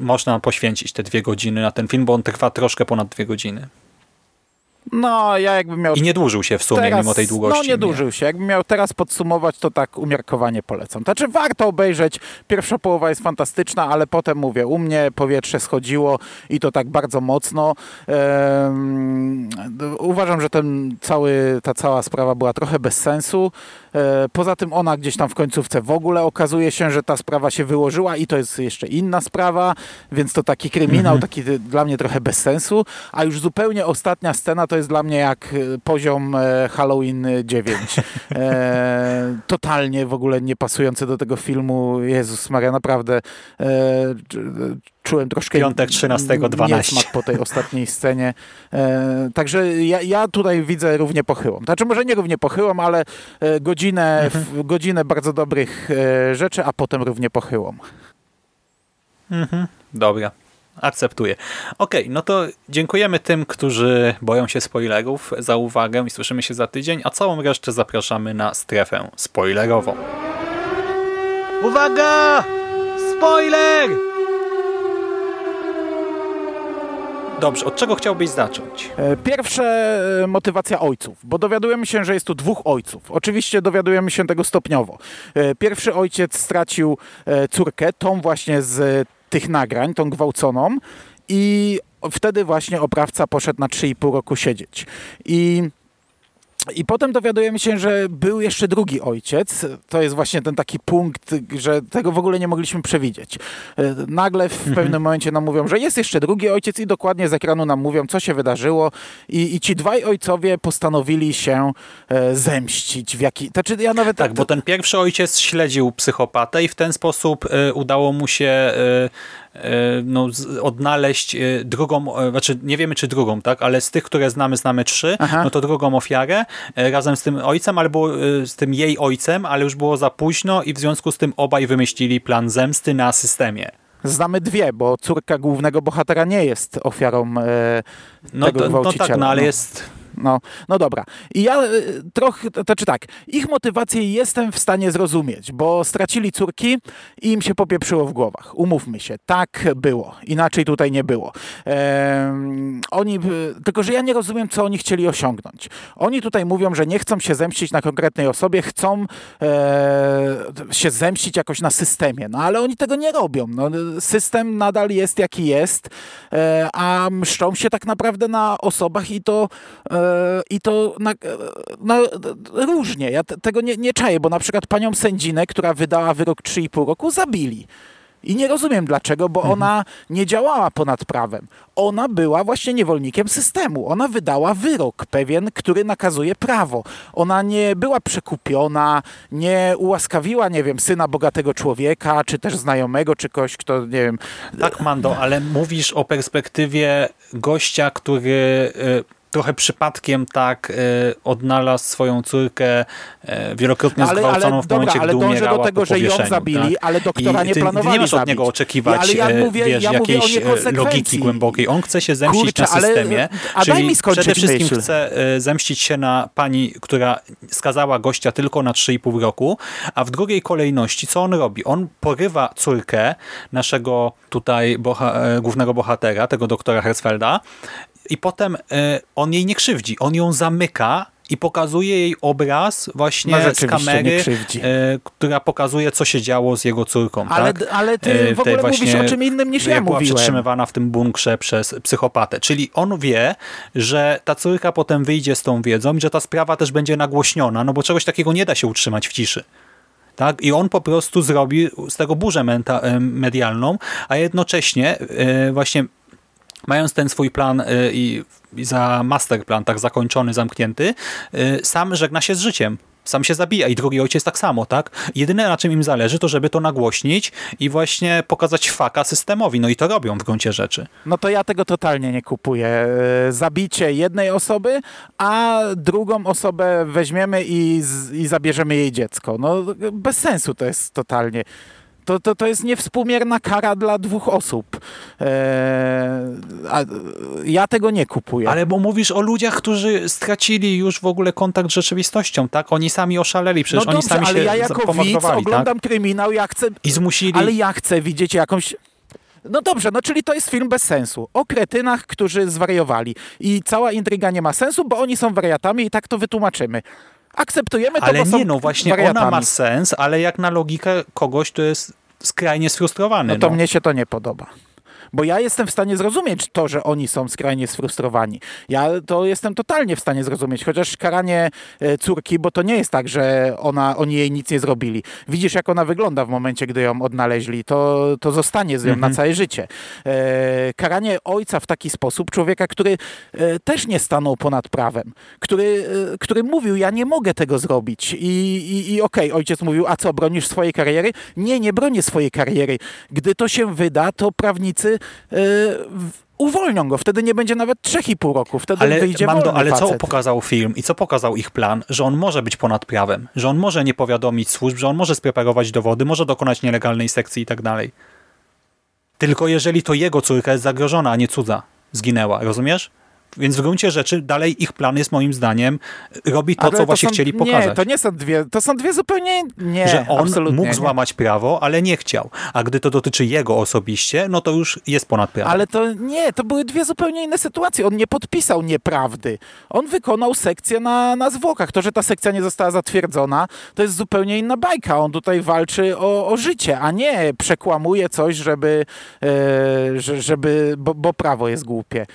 można poświęcić te dwie godziny na ten film, bo on trwa troszkę ponad dwie godziny. No, ja jakbym miał... I nie dłużył się w sumie, teraz, mimo tej długości. No, nie dłużył się. Jakbym miał teraz podsumować, to tak umiarkowanie polecam. Znaczy, warto obejrzeć. Pierwsza połowa jest fantastyczna, ale potem, mówię, u mnie powietrze schodziło i to tak bardzo mocno. Ehm, uważam, że ten cały, ta cała sprawa była trochę bez sensu. E, poza tym ona gdzieś tam w końcówce w ogóle okazuje się, że ta sprawa się wyłożyła i to jest jeszcze inna sprawa, więc to taki kryminał, mhm. taki dla mnie trochę bez sensu. A już zupełnie ostatnia scena to jest dla mnie jak e, poziom e, Halloween 9. E, totalnie w ogóle nie pasujący do tego filmu. Jezus Maria, naprawdę e, czułem troszkę Piątek 13, 12. po tej ostatniej scenie. E, także ja, ja, tutaj widzę równie pochyłą. Znaczy może nie równie pochyłą, ale godzinę, mhm. godzinę bardzo dobrych rzeczy, a potem równie pochyłą. Mhm. Dobra akceptuję. Ok, no to dziękujemy tym, którzy boją się spoilerów za uwagę i słyszymy się za tydzień, a całą resztę zapraszamy na strefę spoilerową. Uwaga! Spoiler! Dobrze, od czego chciałbyś zacząć? E, pierwsze e, motywacja ojców, bo dowiadujemy się, że jest tu dwóch ojców. Oczywiście dowiadujemy się tego stopniowo. E, pierwszy ojciec stracił córkę, tą właśnie z tych nagrań, tą gwałconą i wtedy właśnie oprawca poszedł na 3,5 roku siedzieć. I i potem dowiadujemy się, że był jeszcze drugi ojciec. To jest właśnie ten taki punkt, że tego w ogóle nie mogliśmy przewidzieć. E, nagle w mhm. pewnym momencie nam mówią, że jest jeszcze drugi ojciec i dokładnie z ekranu nam mówią, co się wydarzyło. I, i ci dwaj ojcowie postanowili się e, zemścić. W jaki... Znaczy, ja nawet... Tak, bo ten pierwszy ojciec śledził psychopatę i w ten sposób e, udało mu się E, no, odnaleźć e, drugą, e, znaczy nie wiemy czy drugą, tak, ale z tych, które znamy, znamy trzy, Aha. no to drugą ofiarę razem z tym ojcem, albo z tym jej ojcem, ale już było za późno i w związku z tym obaj wymyślili plan zemsty na systemie. Znamy dwie, bo córka głównego bohatera nie jest ofiarą e, no tego to, No tak, no ale no. jest no, no dobra. I ja y, trochę, to znaczy tak, ich motywację jestem w stanie zrozumieć, bo stracili córki i im się popieprzyło w głowach. Umówmy się, tak było. Inaczej tutaj nie było. Oni, tylko, że ja nie rozumiem, co oni chcieli osiągnąć. Oni tutaj mówią, że nie chcą się zemścić na konkretnej osobie, chcą e, się zemścić jakoś na systemie. No ale oni tego nie robią. No, system nadal jest jaki jest, e, a mszczą się tak naprawdę na osobach i to e, i to na, na, różnie. Ja tego nie, nie czaję, bo na przykład panią sędzinę, która wydała wyrok 3,5 roku, zabili. I nie rozumiem dlaczego, bo mhm. ona nie działała ponad prawem. Ona była właśnie niewolnikiem systemu. Ona wydała wyrok pewien, który nakazuje prawo. Ona nie była przekupiona, nie ułaskawiła, nie wiem, syna bogatego człowieka, czy też znajomego, czy kogoś, kto, nie wiem... Tak, Mando, ale mówisz o perspektywie gościa, który y, trochę przypadkiem tak y, odnalazł swoją córkę y, wielokrotnie ale, zgwałconą ale, w momencie, dobra, gdy umierała do tego, że ją zabili, tak? ale doktora nie planowali ty nie masz od niego oczekiwać ale ja e, mówię, wiesz, ja jakiejś logiki głębokiej. On chce się zemścić Kurczę, na systemie, ale, czyli przede wszystkim myśl. chce zemścić się na pani, która skazała gościa tylko na 3,5 roku, a w drugiej kolejności co on robi? On porywa córkę naszego tutaj boha głównego bohatera, tego doktora Herzfelda i potem e, on jej nie krzywdzi. On ją zamyka i pokazuje jej obraz właśnie no, z kamery, e, która pokazuje, co się działo z jego córką. Ale, tak? ale ty e, w ogóle właśnie, mówisz o czym innym niż ja była mówiłem. przetrzymywana w tym bunkrze przez psychopatę. Czyli on wie, że ta córka potem wyjdzie z tą wiedzą i że ta sprawa też będzie nagłośniona, no bo czegoś takiego nie da się utrzymać w ciszy. Tak? I on po prostu zrobi z tego burzę medialną, a jednocześnie e, właśnie mając ten swój plan e, i, i za masterplan tak zakończony, zamknięty, e, sam żegna się z życiem. Sam się zabija i drugi ojciec tak samo, tak? Jedyne na czym im zależy to, żeby to nagłośnić i właśnie pokazać faka systemowi. No i to robią w gruncie rzeczy. No to ja tego totalnie nie kupuję. E, Zabicie jednej osoby, a drugą osobę weźmiemy i, i zabierzemy jej dziecko. No bez sensu to jest totalnie. To, to, to jest niewspółmierna kara dla dwóch osób. Eee, ja tego nie kupuję. Ale bo mówisz o ludziach, którzy stracili już w ogóle kontakt z rzeczywistością, tak? Oni sami oszaleli, przecież no oni dobrze, sami ale się ja jako widz pomordowali, oglądam tak? kryminał, ja chcę I zmusili... Ale ja chcę widzieć jakąś. No dobrze, no czyli to jest film bez sensu. O kretynach, którzy zwariowali. I cała intryga nie ma sensu, bo oni są wariatami i tak to wytłumaczymy. Akceptujemy to, Ale nie, no właśnie wariatami. ona ma sens, ale jak na logikę kogoś, to jest skrajnie sfrustrowany. No to no. mnie się to nie podoba. Bo ja jestem w stanie zrozumieć to, że oni są skrajnie sfrustrowani. Ja to jestem totalnie w stanie zrozumieć, chociaż karanie e, córki, bo to nie jest tak, że ona, oni jej nic nie zrobili. Widzisz, jak ona wygląda w momencie, gdy ją odnaleźli, to, to zostanie z nią Mhm. na całe życie. E, karanie ojca w taki sposób, człowieka, który e, też nie stanął ponad prawem, który, e, który mówił, ja nie mogę tego zrobić. I, i, i okej, ojciec mówił, a co, bronisz swojej kariery? Nie, nie bronię swojej kariery. Gdy to się wyda, to prawnicy uwolnią go. Wtedy nie będzie nawet 3,5 roku. Wtedy Ale, wyjdzie Mando, ale co facet. pokazał film i co pokazał ich plan? Że on może być ponad prawem, że on może nie powiadomić służb, że on może spreparować dowody, może dokonać nielegalnej sekcji i tak dalej. Tylko jeżeli to jego córka jest zagrożona, a nie cudza, zginęła, rozumiesz? Więc w gruncie rzeczy dalej ich plan jest moim zdaniem, robi to, Ale co właśnie są, chcieli Nie, pokazać. to nie są dwie, to są dwie zupełnie, nie, że on mógł nie. złamać prawo, ale nie chciał. A gdy to dotyczy jego osobiście, no to już jest ponad prawem. Ale to nie, to były dwie zupełnie inne sytuacje. On nie podpisał nieprawdy. On wykonał sekcję na, na zwłokach. To, że ta sekcja nie została zatwierdzona, to jest zupełnie inna bajka. On tutaj walczy o, o życie, a nie przekłamuje coś, żeby, e, że- żeby bo, bo prawo jest głupie.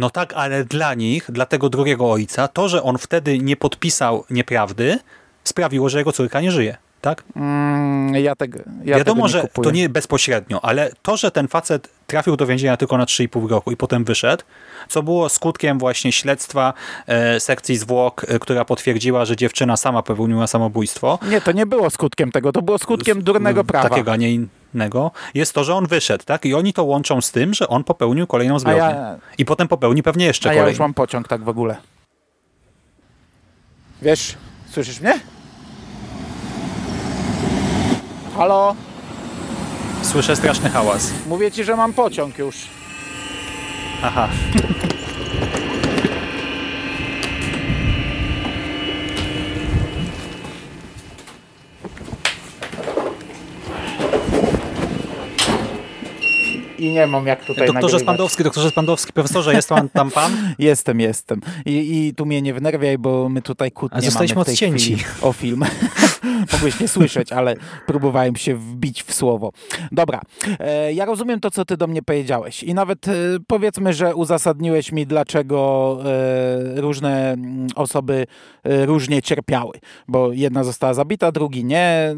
No tak, ale dla nich, dla tego drugiego ojca, to, że on wtedy nie podpisał nieprawdy, sprawiło, że jego córka nie żyje. Tak? Mm, ja tego, ja Wiadomo, tego nie że kupuję. to nie bezpośrednio, ale to, że ten facet trafił do więzienia tylko na 3,5 roku i potem wyszedł, co było skutkiem właśnie śledztwa e, sekcji zwłok, e, która potwierdziła, że dziewczyna sama popełniła samobójstwo. Nie, to nie było skutkiem tego, to było skutkiem durnego prawa. Takiego, a nie innego. Jest to, że on wyszedł, tak? I oni to łączą z tym, że on popełnił kolejną zbrodnię. ja, I potem popełni pewnie jeszcze a ja kolejną. już mam pociąg tak w ogóle. Wiesz, słyszysz mnie? Halo? Słyszę straszny hałas. Mówię ci, że mam pociąg już. Aha. I nie mam jak tutaj Doktorze nagrywać. Spandowski, doktorze Spandowski, profesorze, jest pan tam pan? Jestem, jestem. I, I tu mnie nie wnerwiaj, bo my tutaj kłótnie A zostaliśmy mamy w tej odcięci. o film. Mogłeś nie słyszeć, ale próbowałem się wbić w słowo. Dobra, e, ja rozumiem to, co ty do mnie powiedziałeś i nawet e, powiedzmy, że uzasadniłeś mi, dlaczego e, różne mm, osoby e, różnie cierpiały, bo jedna została zabita, drugi nie.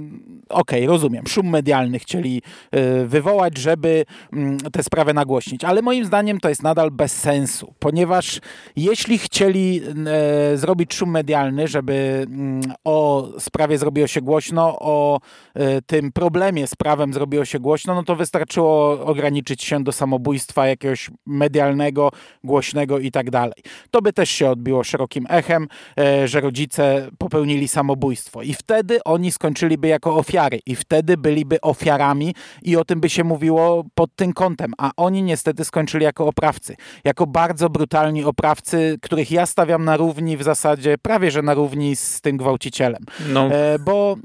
Okej, rozumiem. Szum medialny chcieli e, wywołać, żeby mm, tę sprawę nagłośnić, ale moim zdaniem to jest nadal bez sensu, ponieważ jeśli chcieli e, zrobić szum medialny, żeby mm, o sprawie zrobiło się głośno, o e, tym problemie z prawem zrobiło się głośno, no to wystarczyło ograniczyć się do samobójstwa jakiegoś medialnego, głośnego i tak dalej. To by też się odbiło szerokim echem, e, że rodzice popełnili samobójstwo. I wtedy oni skończyliby jako ofiary. I wtedy byliby ofiarami i o tym by się mówiło pod tym kątem, a oni niestety skończyli jako oprawcy, jako bardzo brutalni oprawcy, których ja stawiam na równi w zasadzie, prawie że na równi z tym gwałcicielem. No, E, bo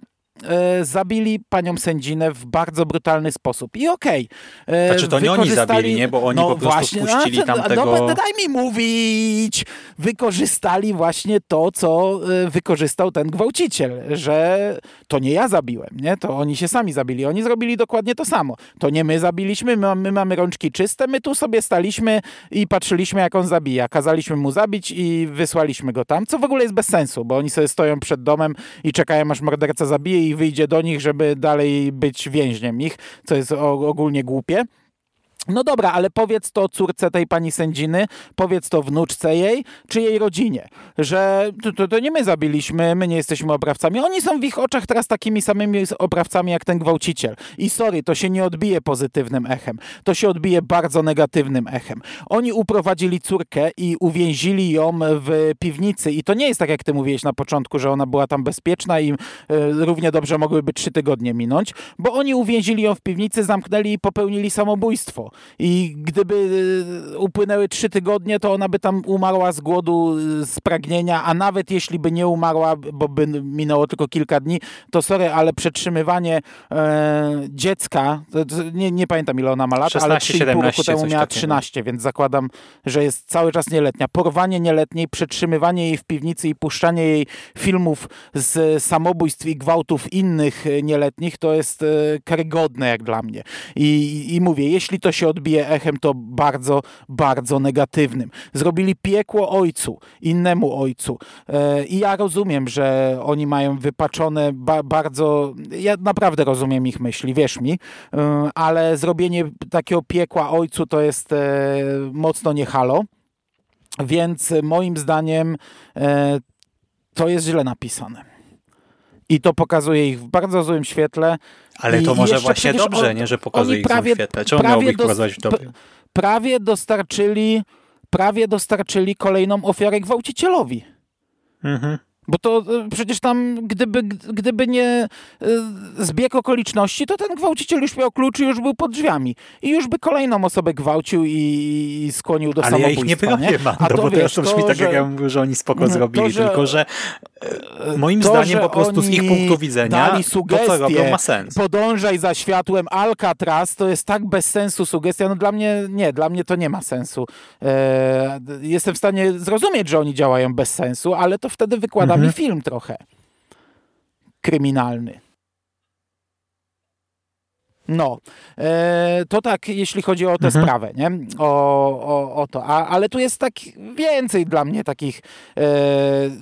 zabili panią sędzinę w bardzo brutalny sposób. I okej. e, Znaczy, to nie oni zabili, nie? Bo oni po prostu wpuścili no, tamtego- No, daj mi mówić! Wykorzystali właśnie to, co e, wykorzystał ten gwałciciel, że to nie ja zabiłem, nie? To oni się sami zabili. Oni zrobili dokładnie to samo. To nie my zabiliśmy, my, my mamy rączki czyste, my tu sobie staliśmy i patrzyliśmy, jak on zabija. Kazaliśmy mu zabić i wysłaliśmy go tam, co w ogóle jest bez sensu, bo oni sobie stoją przed domem i czekają, aż morderca zabije i wyjdzie do nich, żeby dalej być więźniem ich, co jest ogólnie głupie. No dobra, ale powiedz to córce tej pani sędziny, powiedz to wnuczce jej, czy jej rodzinie, że to, to, to nie my zabiliśmy, my nie jesteśmy oprawcami. Oni są w ich oczach teraz takimi samymi oprawcami jak ten gwałciciel. I sorry, to się nie odbije pozytywnym echem, to się odbije bardzo negatywnym echem. Oni uprowadzili córkę i uwięzili ją w piwnicy i to nie jest tak, jak ty mówiłeś na początku, że ona była tam bezpieczna i e, równie dobrze mogłyby trzy tygodnie minąć, bo oni uwięzili ją w piwnicy, zamknęli i popełnili samobójstwo. I gdyby e, upłynęły trzy tygodnie, to ona by tam umarła z głodu, e, z pragnienia, a nawet jeśli by nie umarła, bo by minęło tylko kilka dni, to sorry, ale przetrzymywanie e, dziecka, to, to, nie, nie pamiętam ile ona ma lat, ale 16, 3,5 roku 17, temu miała takiego. 13, więc zakładam, że jest cały czas nieletnia. Porwanie nieletniej, przetrzymywanie jej w piwnicy i puszczanie jej filmów z samobójstw i gwałtów innych e, nieletnich, to jest e, karygodne jak dla mnie. I, I mówię, jeśli to się odbije echem, to bardzo, bardzo negatywnym. Zrobili piekło ojcu, innemu ojcu. E, I ja rozumiem, że oni mają wypaczone ba bardzo... Ja naprawdę rozumiem ich myśli, wierz mi, e, ale zrobienie takiego piekła ojcu to jest e, mocno nie halo. Więc moim zdaniem to jest źle napisane. I to pokazuje ich w bardzo złym świetle. Ale I to może właśnie dobrze, on- nie? Że pokazuje ich prawie, w świetle. Czemu miałoby ich pokazać w dobrym? Prawie dostarczyli, prawie dostarczyli kolejną ofiarę gwałcicielowi. Mhm. Bo to e, przecież tam, gdyby, gdyby nie e, zbieg okoliczności, to ten gwałciciel już miał klucz i już był pod drzwiami. I już by kolejną osobę gwałcił i, skłonił do Ale ja samobójstwa. ich nie A Mando, to bo wiesz, to brzmi to, tak, jak ja mówię, że oni spoko to, zrobili, że- tylko że e, moim to, zdaniem że po prostu z ich punktu widzenia dali to, sugestie, co robią, ma sens. Podążaj za światłem Alcatraz, to jest tak bez sensu sugestia. No dla mnie nie, dla mnie to nie ma sensu. Jestem w stanie zrozumieć, że oni działają bez sensu, ale to wtedy wykłada Mhm. mi film trochę kryminalny. No, e, to tak, jeśli chodzi o tę Mhm. sprawę, nie? O, o, o to. A, ale tu jest tak więcej dla mnie takich e,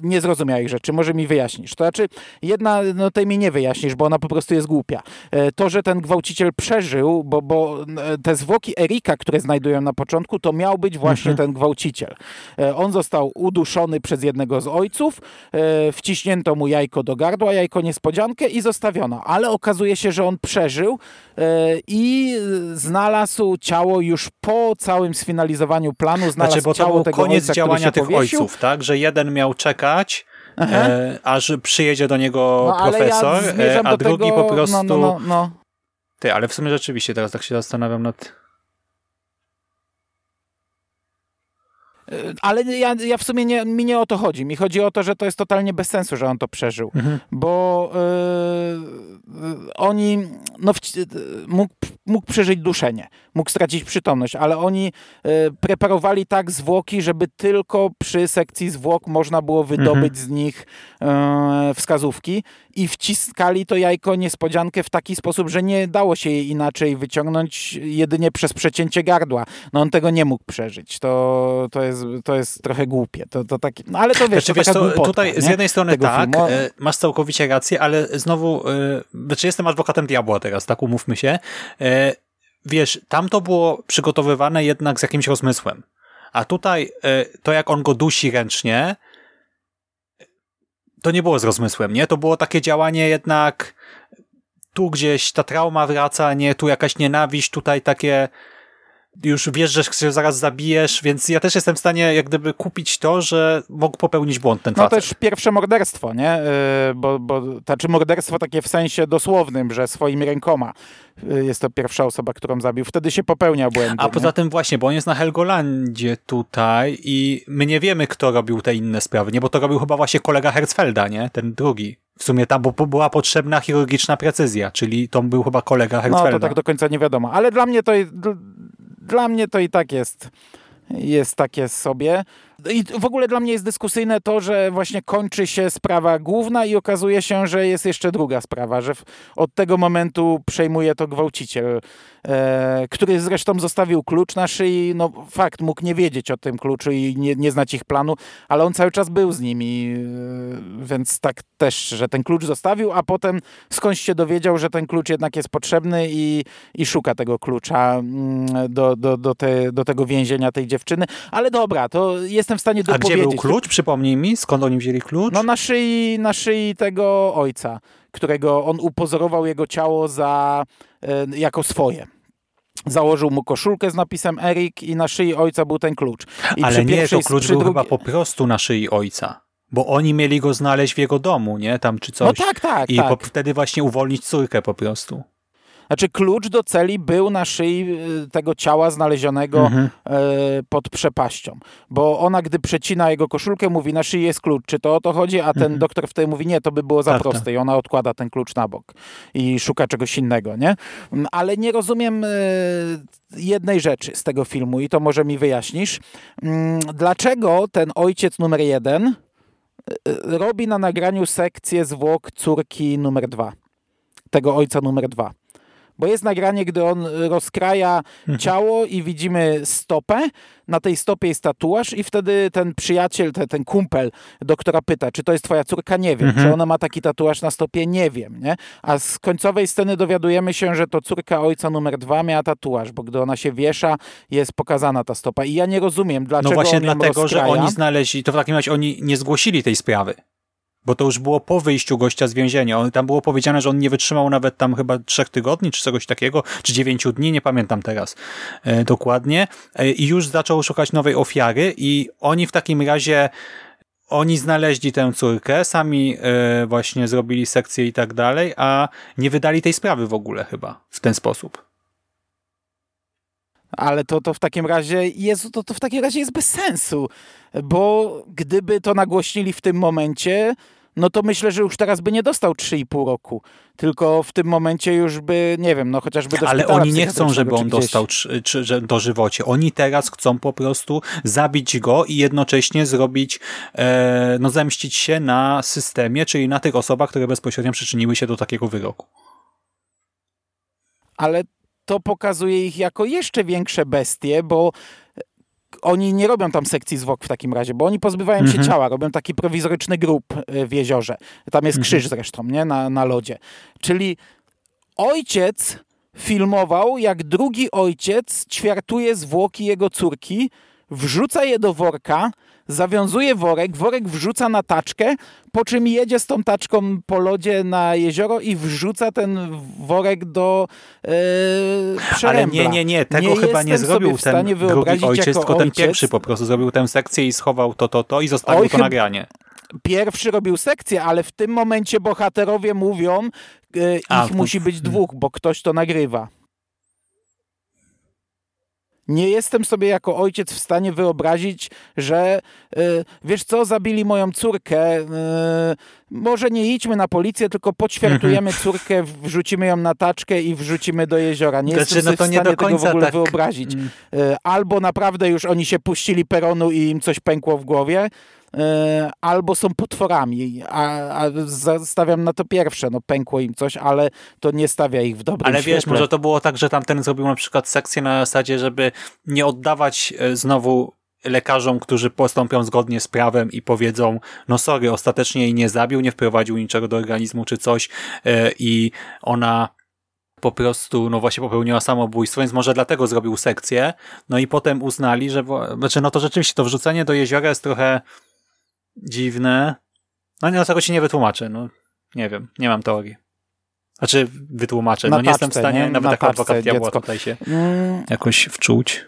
niezrozumiałych rzeczy. Może mi wyjaśnisz. To znaczy, jedna, no tej mi nie wyjaśnisz, bo ona po prostu jest głupia. E, to, że ten gwałciciel przeżył, bo, bo e, te zwłoki Erika, które znajdują na początku, to miał być właśnie Mhm. ten gwałciciel. E, on został uduszony przez jednego z ojców, e, wciśnięto mu jajko do gardła, jajko niespodziankę i zostawiono. Ale okazuje się, że on przeżył i znalazł ciało już po całym sfinalizowaniu planu, znalazł Znaczy, bo to ciało był tego koniec ojca, działania tych powiesił. ojców, tak? Że jeden miał czekać, e, aż przyjedzie do niego No, profesor, ja e, a drugi tego, po prostu... No, no, no, no. Ty, ale w sumie rzeczywiście teraz tak się zastanawiam nad... Ale ja, ja w sumie nie, mi nie o to chodzi. Mi chodzi o to, że to jest totalnie bez sensu, że on to przeżył. Mhm. Bo yy, oni, no, wci- mógł, mógł przeżyć duszenie, mógł stracić przytomność, ale oni yy, preparowali tak zwłoki, żeby tylko przy sekcji zwłok można było wydobyć Mhm. z nich yy, wskazówki i wciskali to jajko niespodziankę w taki sposób, że nie dało się jej inaczej wyciągnąć jedynie przez przecięcie gardła. No on tego nie mógł przeżyć. To, to, jest, to jest trochę głupie. To, to taki, no ale to wiesz, Znaczy, to wiesz głupotka, tutaj z nie? jednej strony tego tak, filmu. e, masz całkowicie rację, ale znowu, e, znaczy jestem adwokatem diabła teraz, tak umówmy się. E, Wiesz, tam to było przygotowywane jednak z jakimś rozmysłem. A tutaj to, jak on go dusi ręcznie, to nie było z rozmysłem, nie? To było takie działanie jednak tu gdzieś ta trauma wraca, nie? Tu jakaś nienawiść, tutaj takie już wiesz, że się zaraz zabijesz, więc ja też jestem w stanie jak gdyby kupić to, że mógł popełnić błąd ten No facet. też pierwsze morderstwo, nie? Yy, Bo, bo znaczy morderstwo takie w sensie dosłownym, że swoimi rękoma yy, jest to pierwsza osoba, którą zabił. Wtedy się popełnia błędy. A poza nie? tym właśnie, bo on jest na Helgolandzie tutaj i my nie wiemy, kto robił te inne sprawy, nie? Bo to robił chyba właśnie kolega Herzfelda, nie? Ten drugi. W sumie tam bo była potrzebna chirurgiczna precyzja, czyli to był chyba kolega No Hertzfelda. to tak do końca nie wiadomo, ale dla mnie to, dla mnie to i tak jest, jest takie sobie. I w ogóle dla mnie jest dyskusyjne to, że właśnie kończy się sprawa główna i okazuje się, że jest jeszcze druga sprawa, że od tego momentu przejmuje to gwałciciel, e, który zresztą zostawił klucz na szyi. No fakt, mógł nie wiedzieć o tym kluczu i nie, nie znać ich planu, ale on cały czas był z nimi, e, więc tak też, że ten klucz zostawił, a potem skądś się dowiedział, że ten klucz jednak jest potrzebny i, i szuka tego klucza mm, do, do, do, te, do tego więzienia tej dziewczyny. Ale dobra, to jestem w stanie A gdzie dopowiedzieć. był klucz? Przypomnij mi, skąd oni wzięli klucz? No na szyi, na szyi tego ojca, którego on upozorował jego ciało za, e, jako swoje. Założył mu koszulkę z napisem Erik i na szyi ojca był ten klucz. I Ale nie, to klucz był drugiej- chyba po prostu na szyi ojca. Bo oni mieli go znaleźć w jego domu, nie? Tam czy coś. No tak, tak, I tak. po, wtedy właśnie uwolnić córkę po prostu. Znaczy klucz do celi był na szyi y, tego ciała znalezionego Mhm. e, pod przepaścią. Bo ona, gdy przecina jego koszulkę, mówi, na szyi jest klucz. Czy to o to chodzi? A ten Mhm. doktor wtedy mówi, nie, to by było za Tak, proste. I ona odkłada ten klucz na bok i szuka czegoś innego, nie? Mm, Ale nie rozumiem e, jednej rzeczy z tego filmu i to może mi wyjaśnisz. Mm, Dlaczego ten ojciec numer jeden e, robi na nagraniu sekcję zwłok córki numer dwa? Tego ojca numer dwa. Bo jest nagranie, gdy on rozkraja ciało i widzimy stopę. Na tej stopie jest tatuaż i wtedy ten przyjaciel, te, ten kumpel doktora pyta, czy to jest twoja córka? Nie wiem. Mhm. Czy ona ma taki tatuaż na stopie? Nie wiem. Nie? A z końcowej sceny dowiadujemy się, że to córka ojca numer dwa miała tatuaż, bo gdy ona się wiesza, jest pokazana ta stopa. I ja nie rozumiem, dlaczego No właśnie dlatego, że rozkraja. oni znaleźli, to w takim razie oni nie zgłosili tej sprawy. Bo to już było po wyjściu gościa z więzienia. On, tam było powiedziane, że on nie wytrzymał nawet tam chyba trzech tygodni, czy czegoś takiego, czy dziewięciu dni, nie pamiętam teraz e, dokładnie. E, I już zaczął szukać nowej ofiary i oni w takim razie oni znaleźli tę córkę, sami e, właśnie zrobili sekcję i tak dalej, a nie wydali tej sprawy w ogóle chyba w ten sposób. Ale to, to w takim razie Jezu, to, to w takim razie jest bez sensu, bo gdyby to nagłośnili w tym momencie, no to myślę, że już teraz by nie dostał 3,5 roku, tylko w tym momencie już by, nie wiem, no chociażby do Ale oni nie chcą, żeby on dostał czy, czy, że dożywocie. Oni teraz chcą po prostu zabić go i jednocześnie zrobić, e, no zemścić się na systemie, czyli na tych osobach, które bezpośrednio przyczyniły się do takiego wyroku. Ale to pokazuje ich jako jeszcze większe bestie, bo oni nie robią tam sekcji zwłok w takim razie, bo oni pozbywają Mhm. się ciała, robią taki prowizoryczny grób y, w jeziorze. Tam jest krzyż zresztą, nie? Na, na lodzie. Czyli ojciec filmował, jak drugi ojciec ćwiartuje zwłoki jego córki, wrzuca je do worka, zawiązuje worek, worek wrzuca na taczkę, po czym jedzie z tą taczką po lodzie na jezioro i wrzuca ten worek do Ale przerębla. nie, nie, nie, tego chyba nie zrobił sobie w stanie ten drugi ojciec, tylko ten ojciec, pierwszy po prostu zrobił tę sekcję i schował to, to, to i zostawił Oj, to nagranie. Pierwszy robił sekcję, ale w tym momencie bohaterowie mówią, e, ich A, musi być dwóch, bo ktoś to nagrywa. Nie jestem sobie jako ojciec w stanie wyobrazić, że e, wiesz co, zabili moją córkę. e, może nie idźmy na policję, tylko poćwiartujemy Mhm. córkę, wrzucimy ją na taczkę i wrzucimy do jeziora. Nie Znaczy, jestem no sobie to w nie stanie tego w ogóle tak. wyobrazić. E, Albo naprawdę już oni się puścili peronu i im coś pękło w głowie, albo są potworami. A, a stawiam na to pierwsze, no pękło im coś, ale to nie stawia ich w dobrym Ale wiesz, świetle. może to było tak, że tamten zrobił na przykład sekcję na zasadzie, żeby nie oddawać e, znowu lekarzom, którzy postąpią zgodnie z prawem i powiedzą, no sorry, ostatecznie jej nie zabił, nie wprowadził niczego do organizmu czy coś e, i ona po prostu, no właśnie popełniła samobójstwo, więc może dlatego zrobił sekcję, no i potem uznali, że, znaczy no to rzeczywiście to wrzucenie do jeziora jest trochę dziwne, no nie, no tego ci nie wytłumaczę, no nie wiem, nie mam teorii. Znaczy wytłumaczę, Na no nie jestem w stanie, nie? nawet Na jako adwokat diabła tutaj się Mm, jakoś wczuć.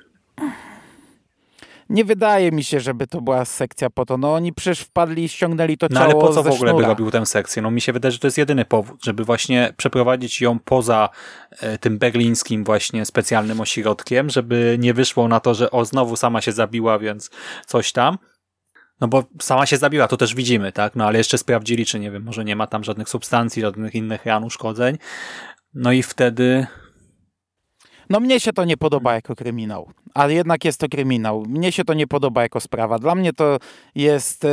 nie wydaje mi się, żeby to była sekcja po to. No oni przecież wpadli i ściągnęli to No ciało ale po co w ogóle by robił tę sekcję? No mi się wydaje, że to jest jedyny powód, żeby właśnie przeprowadzić ją poza e, tym berlińskim właśnie specjalnym ośrodkiem, żeby nie wyszło na to, że o znowu sama się zabiła, więc coś tam. No bo sama się zabiła, to też widzimy, tak? No ale jeszcze sprawdzili, czy nie wiem, może nie ma tam żadnych substancji, żadnych innych ran, uszkodzeń. No i wtedy No mnie się to nie podoba jako kryminał, ale jednak jest to kryminał. Mnie się to nie podoba jako sprawa. Dla mnie to jest e,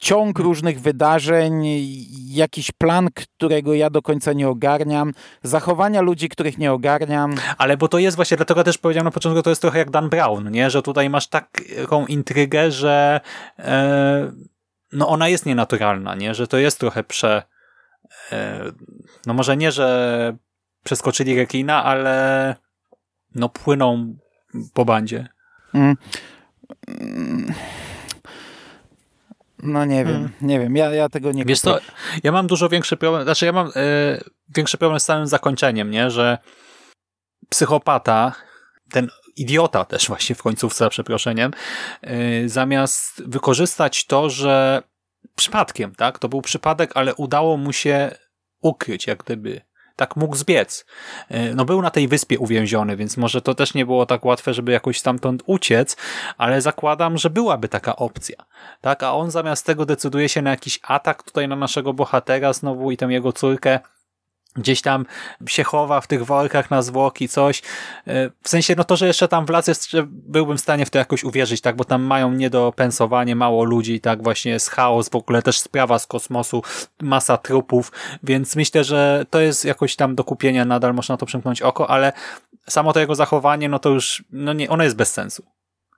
ciąg różnych wydarzeń, jakiś plan, którego ja do końca nie ogarniam, zachowania ludzi, których nie ogarniam. Ale bo to jest właśnie, dlatego też powiedziałem na początku, to jest trochę jak Dan Brown, nie? Że tutaj masz taką intrygę, że e, no ona jest nienaturalna, nie? Że to jest trochę prze... E, no może nie, że przeskoczyli rekina, ale no płyną po bandzie. Mm. No nie wiem, hmm. nie wiem, ja, ja tego nie Wiesz to, ja mam dużo większy problem, znaczy ja mam e, większy problem z samym zakończeniem, nie, że psychopata, ten idiota też właśnie w końcówce, za przeproszeniem, e, zamiast wykorzystać to, że przypadkiem, tak, to był przypadek, ale udało mu się ukryć jak gdyby tak mógł zbiec. E, no był na tej wyspie uwięziony, więc może to też nie było tak łatwe, żeby jakoś stamtąd uciec, ale zakładam, że byłaby taka opcja. Tak, a on zamiast tego decyduje się na jakiś atak tutaj na naszego bohatera znowu i tę jego córkę gdzieś tam się chowa w tych workach na zwłoki, coś. E, w sensie, no to, że jeszcze tam wlazł, jeszcze byłbym w stanie w to jakoś uwierzyć, tak, bo tam mają niedopensowanie, mało ludzi, tak, właśnie jest chaos, w ogóle też sprawa z kosmosu, masa trupów, więc myślę, że to jest jakoś tam do kupienia, nadal można to przymknąć oko, ale samo to jego zachowanie, no to już, no nie, ono jest bez sensu.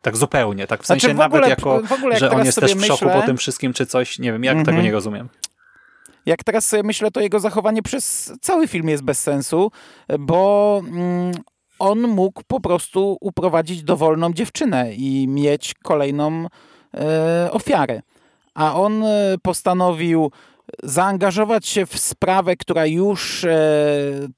Tak zupełnie, tak w sensie znaczy, w ogóle, nawet jako, ogóle, że on jest też w szoku myślę... po tym wszystkim, czy coś, nie wiem, jak mm -hmm. tego nie rozumiem. Jak teraz sobie myślę, to jego zachowanie przez cały film jest bez sensu, bo mm, on mógł po prostu uprowadzić dowolną dziewczynę i mieć kolejną e, ofiarę. A on e, postanowił zaangażować się w sprawę, która już e,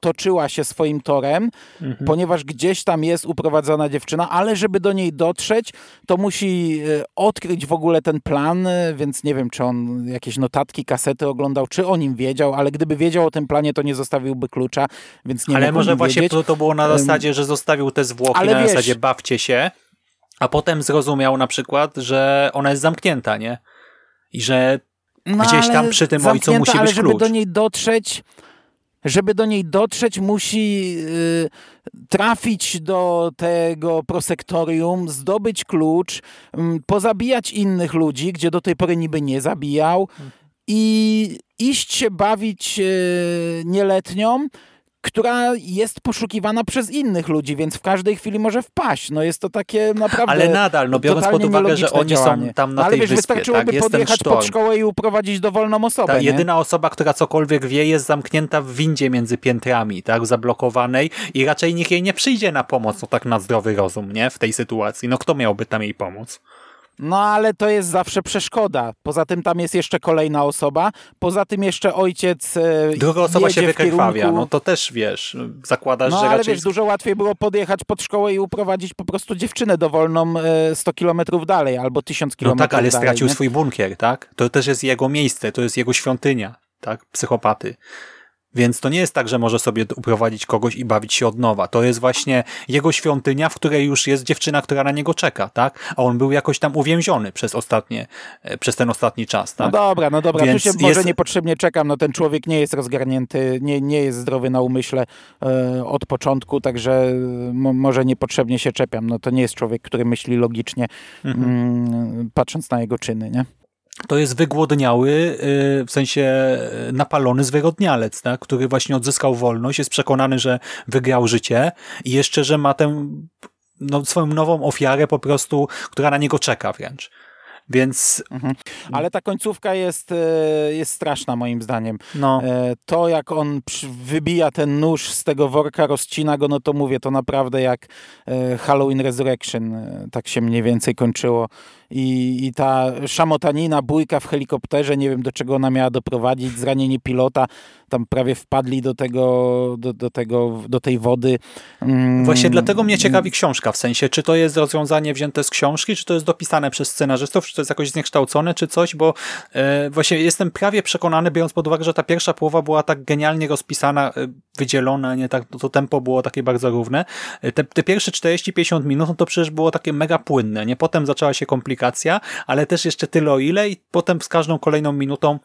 toczyła się swoim torem, mhm. ponieważ gdzieś tam jest uprowadzona dziewczyna, ale żeby do niej dotrzeć, to musi e, odkryć w ogóle ten plan, e, więc nie wiem, czy on jakieś notatki, kasety oglądał, czy o nim wiedział, ale gdyby wiedział o tym planie, to nie zostawiłby klucza, więc nie Ale może właśnie to, to było na zasadzie, że zostawił te zwłoki ale na wiesz, zasadzie bawcie się, a potem zrozumiał na przykład, że ona jest zamknięta, nie? I że no, Gdzieś tam przy tym ojcu musi ale być żeby klucz. do niej dotrzeć, żeby do niej dotrzeć, musi y, trafić do tego prosektorium, zdobyć klucz, y, pozabijać innych ludzi, gdzie do tej pory niby nie zabijał i iść się bawić y, nieletnią, która jest poszukiwana przez innych ludzi, więc w każdej chwili może wpaść. No jest to takie naprawdę Ale nadal, no biorąc pod uwagę, że oni działanie. są tam na no, ale tej wiesz, wyspie, wystarczyłoby tak? podjechać pod szkołę i uprowadzić dowolną osobę. Ta nie? jedyna osoba, która cokolwiek wie, jest zamknięta w windzie między piętrami, tak? Zablokowanej i raczej nikt jej nie przyjdzie na pomoc, no tak na zdrowy rozum, nie? W tej sytuacji. No kto miałby tam jej pomóc? No ale to jest zawsze przeszkoda. Poza tym tam jest jeszcze kolejna osoba. Poza tym jeszcze ojciec. E, Druga osoba się wykrwawia. Kierunku... No to też wiesz, zakładasz, no, że ale raczej... wiesz, dużo łatwiej było podjechać pod szkołę i uprowadzić po prostu dziewczynę dowolną 100 e, kilometrów dalej albo 1000 kilometrów No tak, ale dalej, stracił nie? swój bunkier, tak? To też jest jego miejsce, to jest jego świątynia, tak? Psychopaty. Więc to nie jest tak, że może sobie uprowadzić kogoś i bawić się od nowa. To jest właśnie jego świątynia, w której już jest dziewczyna, która na niego czeka, tak? A on był jakoś tam uwięziony przez ostatnie, e, przez ten ostatni czas, tak? No dobra, no dobra, Więc tu się jest... może niepotrzebnie czekam, no ten człowiek nie jest rozgarnięty, nie, nie jest zdrowy na umyśle e, od początku, także może niepotrzebnie się czepiam. No to nie jest człowiek, który myśli logicznie, mhm. mm, patrząc na jego czyny, nie? To jest wygłodniały, y, w sensie y, napalony zwyrodnialec, tak? który właśnie odzyskał wolność, jest przekonany, że wygrał życie i jeszcze, że ma tę no, swoją nową ofiarę po prostu, która na niego czeka wręcz. Więc... Mhm. Ale ta końcówka jest, e, jest straszna moim zdaniem. No. E, to jak on wybija ten nóż z tego worka, rozcina go, no to mówię, to naprawdę jak e, Halloween Resurrection tak się mniej więcej kończyło. I, I ta szamotanina, bójka w helikopterze, nie wiem do czego ona miała doprowadzić, zranienie pilota, tam prawie wpadli do tego, do, do tego, do tej wody. Mm. Właśnie dlatego mnie ciekawi książka, w sensie, czy to jest rozwiązanie wzięte z książki, czy to jest dopisane przez scenarzystów, czy to jest jakoś zniekształcone czy coś, bo e, właśnie jestem prawie przekonany, biorąc pod uwagę, że ta pierwsza połowa była tak genialnie rozpisana, e, wydzielona, nie tak, to tempo było takie bardzo równe. E, te, te pierwsze 40-50 minut, no to przecież było takie mega płynne, nie? Potem zaczęła się komplikacja, ale też jeszcze tyle o ile i potem z każdą kolejną minutą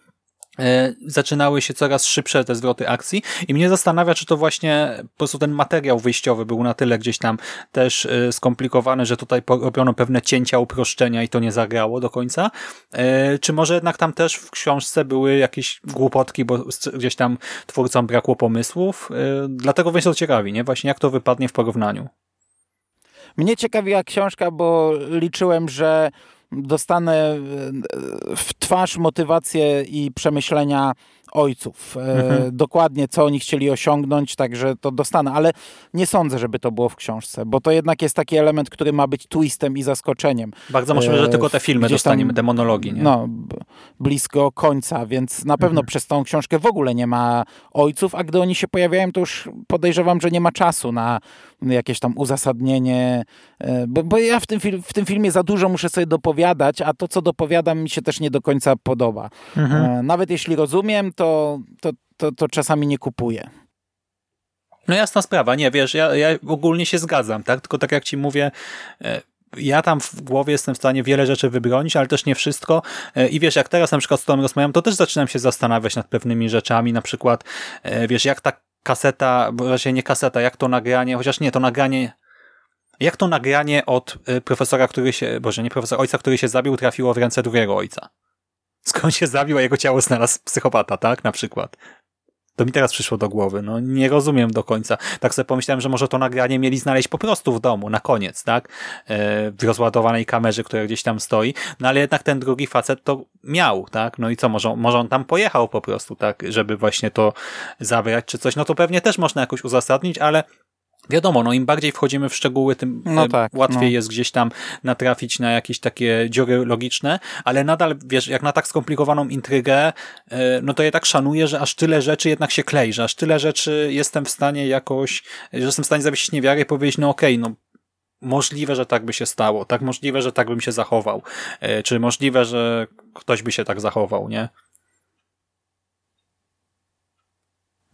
E, zaczynały się coraz szybsze te zwroty akcji i mnie zastanawia, czy to właśnie po prostu ten materiał wyjściowy był na tyle gdzieś tam też e, skomplikowany, że tutaj robiono pewne cięcia, uproszczenia i to nie zagrało do końca, e, czy może jednak tam też w książce były jakieś głupotki, bo gdzieś tam twórcom brakło pomysłów, dlatego mnie to ciekawi, nie? Właśnie jak to wypadnie w porównaniu. Mnie ciekawiła książka, bo liczyłem, że dostanę e, w twarz motywację i przemyślenia ojców. E, mhm. Dokładnie, co oni chcieli osiągnąć, także to dostanę, ale nie sądzę, żeby to było w książce, bo to jednak jest taki element, który ma być twistem i zaskoczeniem. Bardzo możliwe, że tylko te filmy dostaniemy, te monologi. Nie? No, blisko końca, więc na pewno mhm. przez tą książkę w ogóle nie ma ojców, a gdy oni się pojawiają, to już podejrzewam, że nie ma czasu na jakieś tam uzasadnienie, e, bo, bo ja w tym, w tym filmie za dużo muszę sobie dopowiadać, a to, co dopowiadam, mi się też nie do końca podoba. Mhm. E, nawet jeśli rozumiem, to to, to, to, czasami nie kupuję. No jasna sprawa, nie, wiesz, ja, ja ogólnie się zgadzam, tak? Tylko tak jak ci mówię, e, ja tam w głowie jestem w stanie wiele rzeczy wybronić, ale też nie wszystko. E, I wiesz, jak teraz na przykład z tobą rozmawiam, to też zaczynam się zastanawiać nad pewnymi rzeczami, na przykład, wiesz, jak ta kaseta, właśnie nie kaseta, jak to nagranie, chociaż nie, to nagranie, jak to nagranie od profesora, który się, boże, nie profesora, ojca, który się zabił, trafiło w ręce drugiego ojca skąd się zabił, a jego ciało znalazł psychopata, tak? Na przykład. To mi teraz przyszło do głowy. No nie rozumiem do końca. Tak sobie pomyślałem, że może to nagranie mieli znaleźć po prostu w domu, na koniec, tak? E, w rozładowanej kamerze, która gdzieś tam stoi. No ale jednak ten drugi facet to miał, tak? No i co, może, może on tam pojechał po prostu, tak? Żeby właśnie to zabrać czy coś. No to pewnie też można jakoś uzasadnić, ale Wiadomo, no im bardziej wchodzimy w szczegóły, tym no tak, łatwiej no. jest gdzieś tam natrafić na jakieś takie dziury logiczne, ale nadal, wiesz, jak na tak skomplikowaną intrygę, e, no to ja tak szanuję, że aż tyle rzeczy jednak się klei, że aż tyle rzeczy jestem w stanie jakoś, że jestem w stanie zawiesić niewiarę i powiedzieć, no okej, okay, no możliwe, że tak by się stało, tak możliwe, że tak bym się zachował, e, czy możliwe, że ktoś by się tak zachował, nie?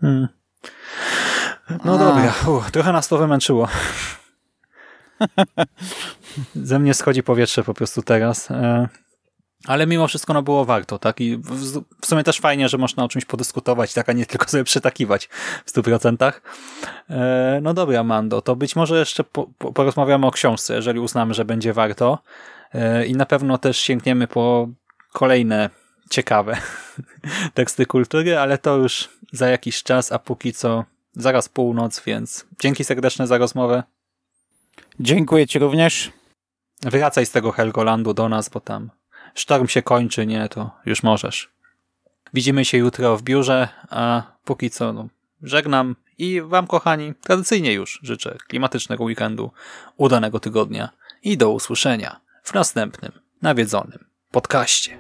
Hmm. No dobra, Uch, trochę nas to wymęczyło. Ze mnie schodzi powietrze po prostu teraz. E, ale mimo wszystko no było warto, tak? I w sumie też fajnie, że można o czymś podyskutować, tak, a nie tylko sobie przytakiwać w stu procentach. E, no dobra, Mando, to być może jeszcze porozmawiamy o książce, jeżeli uznamy, że będzie warto. E, I na pewno też sięgniemy po kolejne ciekawe teksty kultury, ale to już za jakiś czas, a póki co zaraz północ, więc dzięki serdeczne za rozmowę. Dziękuję Ci również. Wracaj z tego Helgolandu do nas, bo tam sztorm się kończy, nie, to już możesz. Widzimy się jutro w biurze, a póki co no, żegnam i Wam, kochani, tradycyjnie już życzę klimatycznego weekendu, udanego tygodnia i do usłyszenia w następnym nawiedzonym podcaście.